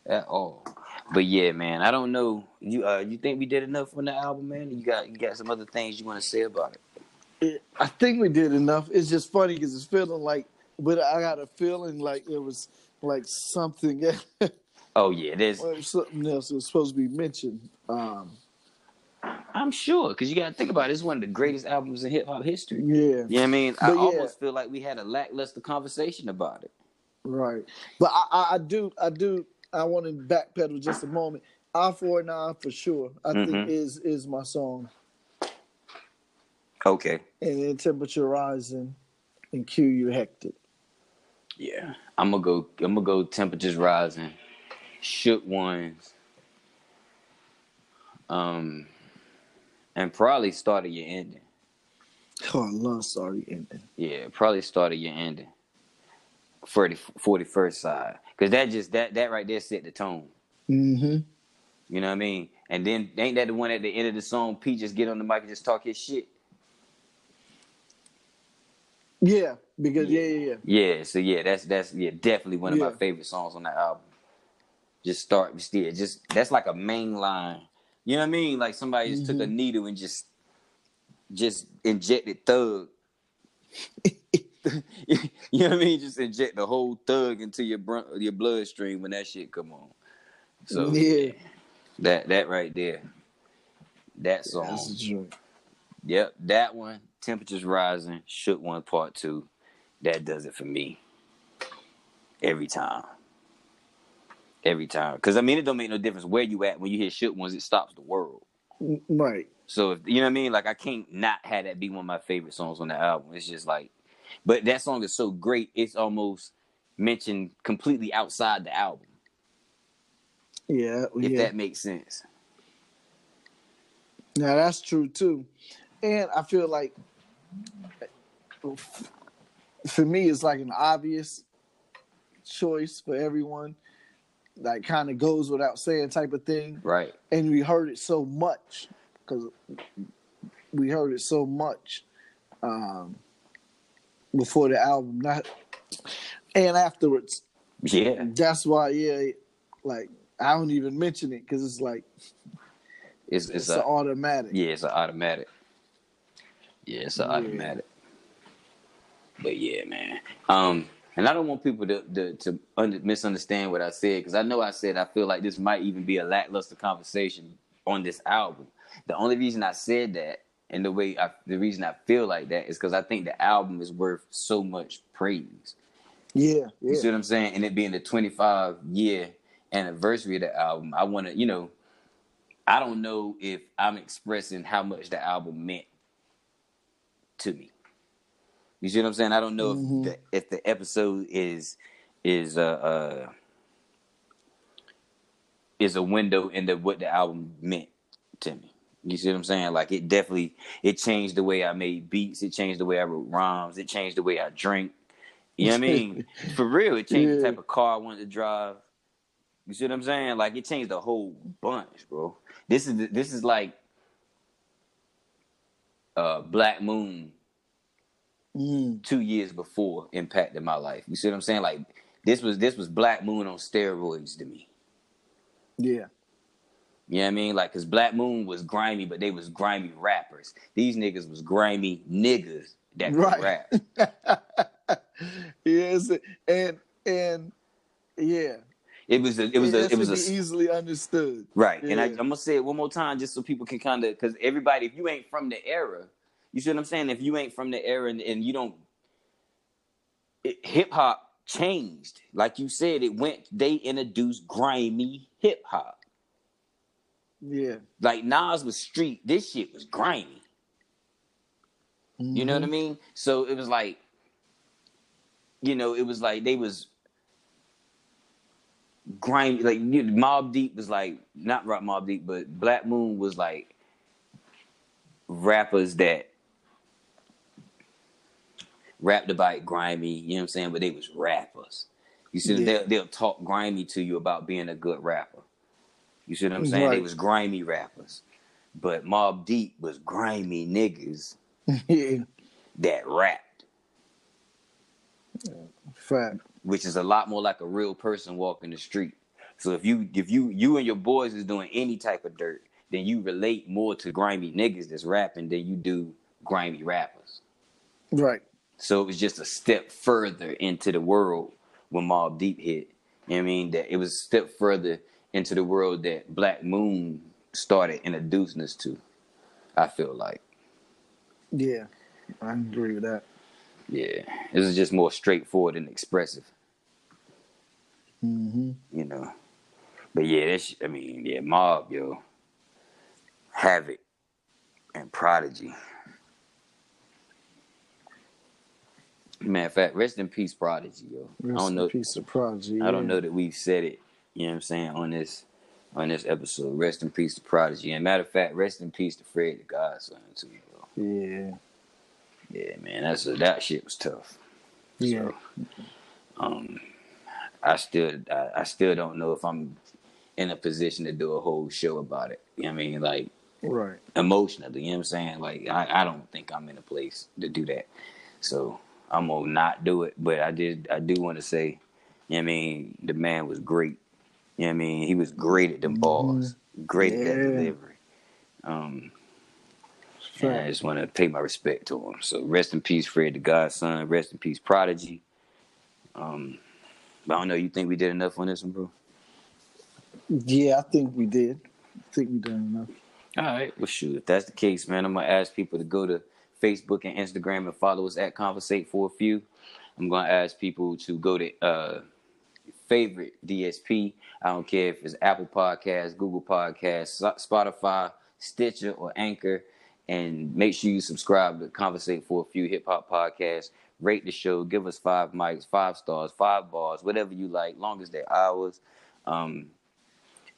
Speaker 3: at all but yeah man i don't know you uh you think we did enough on the album man you got you got some other things you want to say about it
Speaker 4: It, I think we did enough. It's just funny because it's feeling like, but I got a feeling like it was like something,
Speaker 3: oh yeah there's
Speaker 4: something else that was supposed to be mentioned. Um,
Speaker 3: i'm sure because you got to think about it it's one of the greatest albums in hip-hop history
Speaker 4: yeah,
Speaker 3: you know what i mean i
Speaker 4: yeah.
Speaker 3: almost feel like we had a lackluster conversation about it
Speaker 4: right. But I, I, I do, I do, I want to backpedal just a moment. I four nine for sure. I
Speaker 3: Mhm.
Speaker 4: think is is my song,
Speaker 3: okay
Speaker 4: and then temperature rising, and Q.U. Hectic.
Speaker 3: yeah i'm gonna go i'm gonna go temperatures rising shook ones um and probably Start of Your Ending
Speaker 4: Oh, I love sorry ending.
Speaker 3: Yeah, probably Start of Your Ending for the 41st side. Because that just, that that right there set the tone.
Speaker 4: Mm-hmm.
Speaker 3: You know what I mean? And then, ain't that the one at the end of the song, Pete just get on the mic and just talk his shit?
Speaker 4: Yeah, because yeah, yeah, yeah.
Speaker 3: Yeah, so yeah, that's, that's yeah, definitely one of my favorite songs on that album. Just start, yeah, just, that's like a main line. You know what I mean? Like somebody just took a mm-hmm. needle and just, just injected thug. you know what I mean? Just inject the whole thug into your br- your bloodstream when that shit come on. So
Speaker 4: Yeah.
Speaker 3: that that right there, that song.
Speaker 4: That's a joint.
Speaker 3: Yep, that one. Temperatures rising. Shook one part two. That does it for me. Every time. Every time. Because I mean, it don't make no difference where you at when you hear shook ones. It stops the world.
Speaker 4: Right.
Speaker 3: So if you know what I mean, like I can't not have that be one of my favorite songs on the album. It's just like, but that song is so great, it's almost mentioned completely outside the album.
Speaker 4: Yeah,
Speaker 3: If
Speaker 4: yeah.
Speaker 3: that makes sense.
Speaker 4: Now that's true too, and I feel like for me it's like an obvious choice for everyone. Like kind of goes without saying type of thing,
Speaker 3: Right.
Speaker 4: and we heard it so much because we heard it so much um, before the album, not and afterwards.
Speaker 3: Yeah.
Speaker 4: That's why, yeah, like I don't even mention it because it's like
Speaker 3: It's
Speaker 4: it's,
Speaker 3: it's,
Speaker 4: an
Speaker 3: a
Speaker 4: automatic.
Speaker 3: yeah, it's an automatic. Yeah, it's an
Speaker 4: Yeah.
Speaker 3: automatic. But yeah, man. Um, and I don't want people to to, to under, misunderstand what I said because I know I said I feel like this might even be a lackluster conversation on this album. The only reason I said that and the way I the reason I feel like that is because I think the album is worth so much praise.
Speaker 4: Yeah,
Speaker 3: You see what I'm saying? And it being the 25 year anniversary of the album, I want to, you know, I don't know if I'm expressing how much the album meant to me. You see what I'm saying? I don't know
Speaker 4: Mhm.
Speaker 3: if the if the episode is is uh, uh is a window into what the album meant to me. You see what I'm saying? Like it definitely it changed the way I made beats. It changed the way I wrote rhymes. It changed the way I drink. You know what I mean? For real, it changed the type of car I wanted to drive. You see what I'm saying? Like it changed a whole bunch, bro. This is this is like uh Black Moon
Speaker 4: Mm,
Speaker 3: two years before impacted my life. You see what I'm saying? Like this was this was Black Moon on steroids to me.
Speaker 4: yeah.
Speaker 3: You know what I mean? Like, cause Black Moon was grimy, but they was grimy rappers. These niggas was grimy niggas that
Speaker 4: Right.
Speaker 3: rap.
Speaker 4: yes, and and yeah,
Speaker 3: It was a, it was
Speaker 4: Yeah,
Speaker 3: a, it was a,
Speaker 4: easily understood.
Speaker 3: right. And I, I'm gonna say it one more time just so people can kind of, cause everybody, if you ain't from the era, you see what I'm saying? If you ain't from the era and, and you don't, hip hop changed. Like you said, it went. They introduced grimy hip hop.
Speaker 4: Yeah,
Speaker 3: Like Nas was street. This shit was grimy. You know what I
Speaker 4: Mm-hmm.
Speaker 3: mean? So it was like, you know, it was like they was grimy. Like you know, Mobb Deep was like not Rock Mobb Deep, but Black Moon was like rappers that rapped about grimy. You know what I'm saying? But they was rappers. You see,
Speaker 4: Yeah.
Speaker 3: they'll, they'll talk grimy to you about being a good rapper. You see what I'm saying? They was grimy rappers. But Mobb Deep was grimy niggas that rapped,
Speaker 4: fact.
Speaker 3: which is a lot more like a real person walking the street. So if you if you you and your boys is doing any type of dirt, then you relate more to grimy niggas that's rapping than you do grimy rappers.
Speaker 4: Right.
Speaker 3: So it was just a step further into the world when Mobb Deep hit. You know what I mean? That it was a step further into the world that Black Moon started introducing us to. I feel like.
Speaker 4: Yeah, I agree with that.
Speaker 3: Yeah. This is just more straightforward and expressive.
Speaker 4: hmm
Speaker 3: you know. But yeah, that's I mean, yeah, mob, yo. Havoc and Prodigy. Matter of fact, rest in peace, Prodigy, yo. I don't know
Speaker 4: of prodigy.
Speaker 3: I don't know that we've said it, you know what I'm saying, on this on this episode. Rest in peace to Prodigy. And matter of fact, rest in peace to Fred the Godson too, yo.
Speaker 4: Yeah,
Speaker 3: Yeah, man, that's that shit was tough.
Speaker 4: yeah,
Speaker 3: So, um, I still, I, I still don't know if I'm in a position to do a whole show about it. You know what I mean? Like
Speaker 4: right.
Speaker 3: emotionally, you know what I'm saying? Like I, I don't think I'm in a place to do that. So I'm gonna not do it. But I did, I do want to say, you know what I mean? The man was great. You know what I mean? He was great at them balls, great at that
Speaker 4: Mm-hmm.
Speaker 3: Delivery. Um, and I just want to pay my respect to him. So rest in peace, Fred the Godson. Rest in peace, Prodigy. Um, but I don't know. You think we did enough on this one, bro?
Speaker 4: Yeah, I think we did. I think we done enough.
Speaker 3: All right. Well, shoot. If that's the case, man, I'm gonna ask people to go to Facebook and Instagram and follow us at Conversate for a few. I'm gonna ask people to go to uh, favorite DSP. I don't care if it's Apple Podcasts, Google Podcasts, Spotify, Stitcher, or Anchor, and make sure you subscribe to Conversate for a few hip hop podcasts. Rate the show, give us five mics, five stars, five bars, whatever you like, long as they're ours. Um,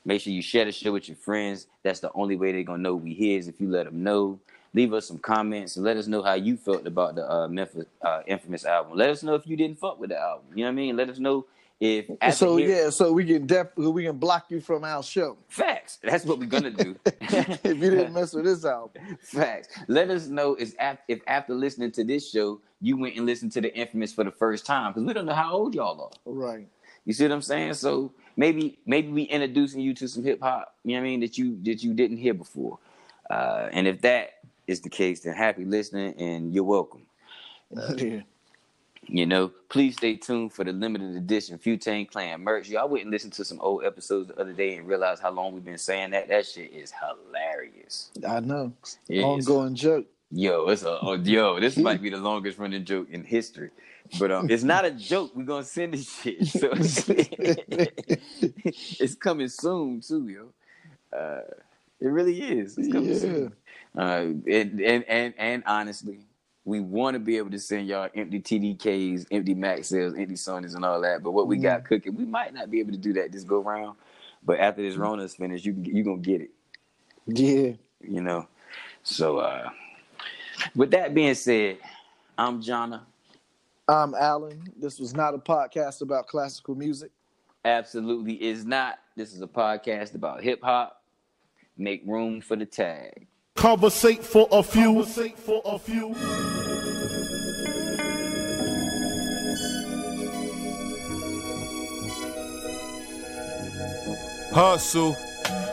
Speaker 3: Make sure you share the show with your friends. That's the only way they're gonna know we here is if you let them know. Leave us some comments and let us know how you felt about the uh, Memphis uh, Infamous album. Let us know if you didn't fuck with the album. You know what I mean? Let us know if after
Speaker 4: So yeah, so we can def- we can block you from our show
Speaker 3: facts. That's what we're gonna do.
Speaker 4: if you didn't mess with this album.
Speaker 3: Facts. Let us know is af- if after listening to this show you went and listened to the Infamous for the first time because we don't know how old y'all are.
Speaker 4: Right.
Speaker 3: You see what I'm saying? So maybe maybe we introducing you to some hip hop, you know what I mean, that you that you didn't hear before. Uh, and if that is the case, then happy listening and you're welcome.
Speaker 4: yeah.
Speaker 3: You know, please stay tuned for the limited edition Futane Clan merch. Y'all went and listened to some old episodes the other day and realized how long we've been saying that. That shit is hilarious.
Speaker 4: I know.
Speaker 3: It is.
Speaker 4: Ongoing joke.
Speaker 3: Yo, it's a oh, yo. This might be the longest running joke in history, but um, it's not a joke. We're gonna send this shit, so it's coming soon too, yo. Uh, it really is. It's coming
Speaker 4: Yeah.
Speaker 3: soon. Uh, and, and and and honestly, we want to be able to send y'all empty TDKs, empty Maxells, empty Sonys, and all that. But what we got cooking, we might not be able to do that this go round. But after this Rona's finished, you you gonna get it
Speaker 4: Yeah.
Speaker 3: you know. So uh with that being said, I'm Jonna.
Speaker 4: I'm Alan. This was not a podcast about classical music.
Speaker 3: Absolutely is not. This is a podcast about hip hop. Make room for the tag.
Speaker 2: Conversate for a few. For a few.
Speaker 1: Hustle,